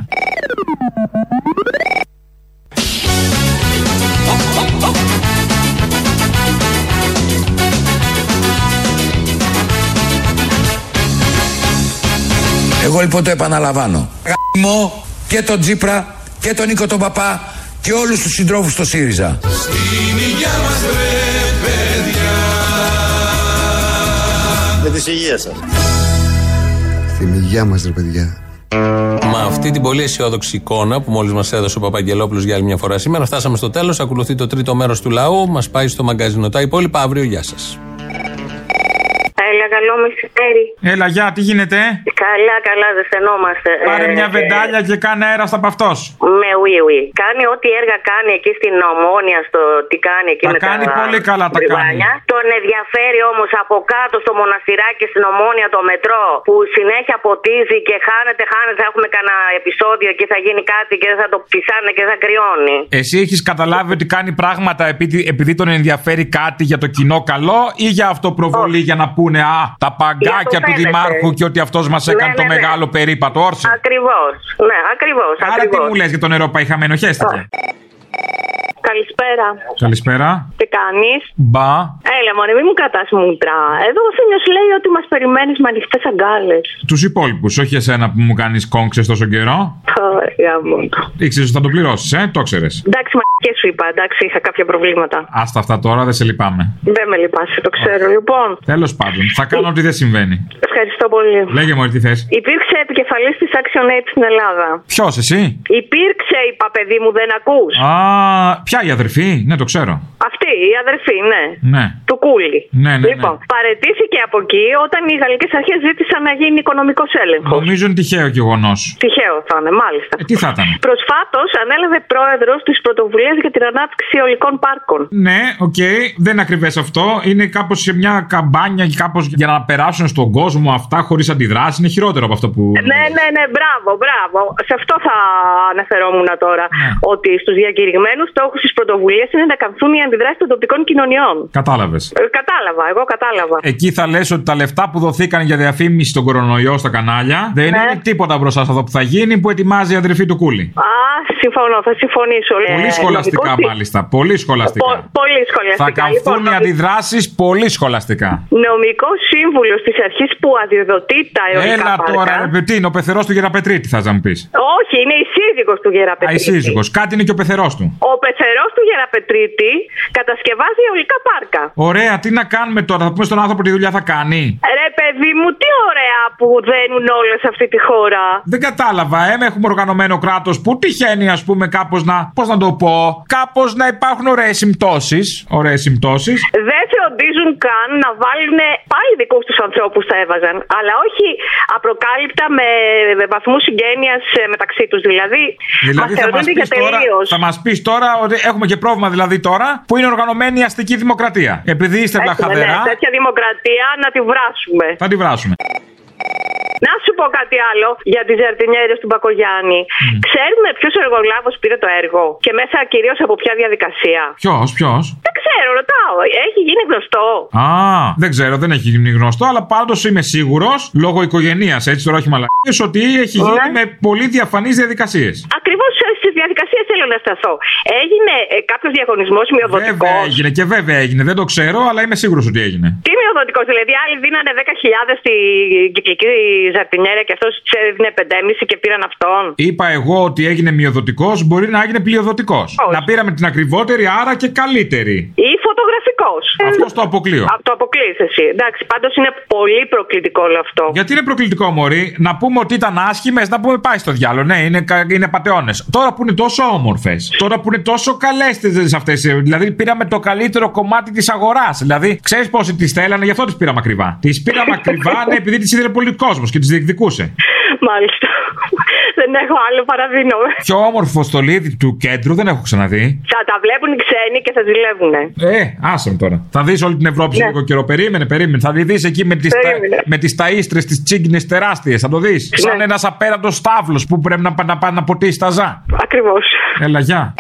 Εγώ λοιπόν το επαναλαμβάνω. Γαμώ και τον Τζίπρα και τον Νίκο τον Παπά και όλους τους συντρόφους στο ΣΥΡΙΖΑ. Στην υγεία μας ρε παιδιά Με τις υγείας σας. Στην υγεία μας ρε παιδιά. Με αυτή την πολύ αισιόδοξη εικόνα που μόλις μας έδωσε ο Παπαγγελόπουλος για άλλη μια φορά σήμερα, φτάσαμε στο τέλος. Ακολουθεί το τρίτο μέρος του λαού. Μας πάει στο μαγκαζίνο. Τα υπόλοιπα αύριο. Γεια σας. Έλα, καλό μεσημέρι. Έλα, γεια, τι γίνεται; Καλά, καλά, ζεσθενόμαστε. Πάρε Ε, μια βεντάλια και κάνε αέρα στα παυτό. Με oui, oui. Κάνει ό,τι έργα κάνει εκεί στην Ομόνια, στο τι κάνει εκεί Τα με κάνει τα πολύ καλά, τα μπριβάνια. Τον ενδιαφέρει όμως από κάτω στο μοναστηράκι στην Ομόνια το μετρό που συνέχεια ποτίζει και χάνεται, χάνεται. Θα έχουμε κανένα επεισόδιο και θα γίνει κάτι και δεν θα το pisάνε και θα κρυώνει. Εσύ έχεις καταλάβει ότι κάνει πράγματα επειδή, επειδή τον ενδιαφέρει κάτι για το κοινό καλό ή για αυτοπροβολή για να πούνε Α, τα παγκάκια του φαίνεται. Δημάρχου και ότι αυτός μας έκανε Ναι, το ναι, ναι. μεγάλο περίπατο. Όρσε. Ακριβώς. Ναι, ακριβώς. Άρα τι μου λες για το νερό πάει χαμένο, χέστηκε. Καλησπέρα. Καλησπέρα. Τι κάνεις; Μπα. Έλα, μωρέ, μην μου κρατάς μούτρα. Εδώ ο Θήμιος λέει ότι μας περιμένεις με ανοιχτές αγκάλες. Τους υπόλοιπους, όχι εσένα που μου κάνεις κόγκσες τόσο καιρό. Ωραία, μου. Ήξερες ότι θα το πληρώσεις, ε, το ξέρε. Εντάξει, μα και σου είπα, εντάξει, είχα κάποια προβλήματα. Άστα αυτά τώρα, δεν σε λυπάμαι. Δεν με λυπάσαι, το ξέρω. Λοιπόν, Τέλος πάντων, θα κάνω ό,τι δεν συμβαίνει. ευχαριστώ πολύ. Λέγε μου, τι θες. Υπήρξε επικεφαλής της Action Aid στην Ελλάδα. Ποιος, εσύ; Υπήρξε, είπα, παιδί μου, δεν ακούς; Α, ποια η αδερφή, ναι, το ξέρω. Αυτή, η αδερφή, ναι. Ναι. Του Κούλι. Ναι, ναι, Λοιπόν, παρετήθηκε από εκεί όταν οι γαλλικές αρχές ζήτησαν να γίνει οικονομικός έλεγχος. Νομίζω είναι τυχαίο γεγονός. Τυχαίο θα είναι, μάλιστα. Ε, τι θα ήταν; Προσφάτως ανέλαβε πρόεδρος της πρωτοβουλίας για την ανάπτυξη αιολικών πάρκων. Ναι, οκ, δεν είναι ακριβές αυτό. Είναι κάπως σε μια καμπάνια και κάπως για να περάσουν στον κόσμο αυτά χωρίς αντιδράσεις. Είναι χειρότερο από αυτό που. Ναι, ναι, ναι, μπράβο, μπράβο. Σε αυτό θα αναφερόμουν τώρα. Ναι. Ότι στους διακηρυγμένους στόχους της πρωτοβουλίας είναι να καμφθούν οι αντιδράσεις των τοπικών κοινωνιών. Κατάλαβες. Ε, κατάλαβα, εγώ κατάλαβα. Εκεί θα λες ότι τα λεφτά που δοθήκαν για διαφήμιση στον κορονοϊό στα κανάλια δεν Ναι. είναι τίποτα μπροστά σε αυτό που θα γίνει που ετοιμάζει η αδερφή του Κούλη. Α, συμφωνώ, θα συμφωνήσω. Πολύ Ε, σχολαστικά νομικό- μάλιστα. Πολύ σχολαστικά. Πο- πολύ σχολαστικά. Θα καμφθούν Λοιπόν, οι αντιδράσεις πολύ σχολαστικά. Νομικός σύμβουλος της αρχής που αδειοδοτεί τα αιωλικά Έλα πάρκα. τώρα, ρε παιδί, είναι ο πεθερός του Γεραπετρίτη, θα να μου πεις. Όχι, είναι η σύζυγο του Α, η Γεραπετρίτη. σύζυγο. Κάτι είναι και ο πεθερός του. Ο πεθερός του Γεραπετρίτη Πετρίτη κατασκευάζει αιωλικά πάρκα. Ωραία, τι να κάνουμε τώρα, θα πούμε στον άνθρωπο τι δουλειά θα κάνει. Ρε παιδί μου, τι ωραία που δένουν όλες σε αυτή τη χώρα. Δεν κατάλαβα, ε, έχουμε οργανωμένο κράτος που τυχαίνει, ας πούμε, κάπως να. Πώς να το πω, κάπως να υπάρχουν ωραίες συμπτώσεις. Ωραίες συμπτώσεις. Δεν φροντίζουν καν να βάλουν πάλι δικούς τους ανθρώπους θα έβαζαν. Αλλά όχι απροκάλυπτα με βαθμούς συγγένειας μεταξύ τους. Δηλαδή, Δηλαδή μας θα μας θεωρούνται για πεις τώρα, τελείως. θα μας πεις τώρα ότι έχουμε και πρόβλημα δηλαδή τώρα που είναι οργανωμένη η αστική δημοκρατία. Επειδή είστε τα Έχουμε, χαδερά, ναι, τέτοια δημοκρατία να τη βράσουμε. θα τη βράσουμε. Να σου πω κάτι άλλο για τις ζαρτινιέρε του Μπακογιάννη. Ξέρουμε ποιο εργολάβο πήρε το έργο και μέσα κυρίως από ποια διαδικασία. Ποιος, ποιος; Δεν ξέρω, ρωτάω. Έχει γίνει γνωστό. Α, δεν ξέρω, δεν έχει γίνει γνωστό, αλλά πάντως είμαι σίγουρος, λόγω οικογένειας, έτσι τώρα όχι μαλακίες, ότι έχει Ναι. γίνει με πολύ διαφανείς διαδικασίες. Ακριβώς στις διαδικασίες θέλω να σταθώ. Έγινε ε, κάποιος διαγωνισμός μειοδοτικός; Βέβαια έγινε και βέβαια έγινε, δεν το ξέρω, αλλά είμαι σίγουρος ότι έγινε. Τι μειοδοτικός, δηλαδή άλλοι δίνανε 10.000 στη κυκλική ζαρτινιέρα και αυτός τη έδινε 5,5 και πήραν αυτόν; Είπα εγώ ότι έγινε μειοδοτικός, μπορεί να έγινε πλειοδοτικός. Να πήραμε την ακριβότερη, άρα και καλύτερη. Ή φωτογραφικός. Αυτός το αποκλείω. Το αποκλείεις εσύ. Εντάξει, πάντως είναι πολύ προκλητικό όλο αυτό. Γιατί είναι προκλητικό, Μωρή, να πούμε ότι ήταν άσχημες, να πούμε πάει στο διάλογο. Ναι, είναι, κα- είναι πατεώνες. Τώρα που είναι τόσο όμορφες, τώρα που είναι τόσο καλές αυτές, δηλαδή πήραμε το καλύτερο κομμάτι της αγοράς. Δηλαδή, ξέρεις πόσοι τις θέλανε, γι' αυτό τις πήραμε ακριβά. Τις πήραμε ακριβά, ναι, επειδή τις ήθελε πολύ κόσμος και τις διεκδικούσε. Μάλιστα. Δεν έχω άλλο παραδίνω. Πιο όμορφο στολίδι του κέντρου δεν έχω ξαναδεί. Θα τα βλέπουν οι ξένοι και θα ζηλεύουνε. Ε, άσε με τώρα. Θα δεις όλη την Ευρώπη σε Ναι. λίγο καιρό. Περίμενε, περίμενε. Θα τη δεις εκεί με τις Περίμενε. με τις ταΐστρες, τις τσίγκινε τεράστιες. Θα το δεις. Σαν ένας απέραντος στάβλος που πρέπει να πάει να, πάει να ποτίσει τα ζά. Ακριβώς. Έλα, γεια.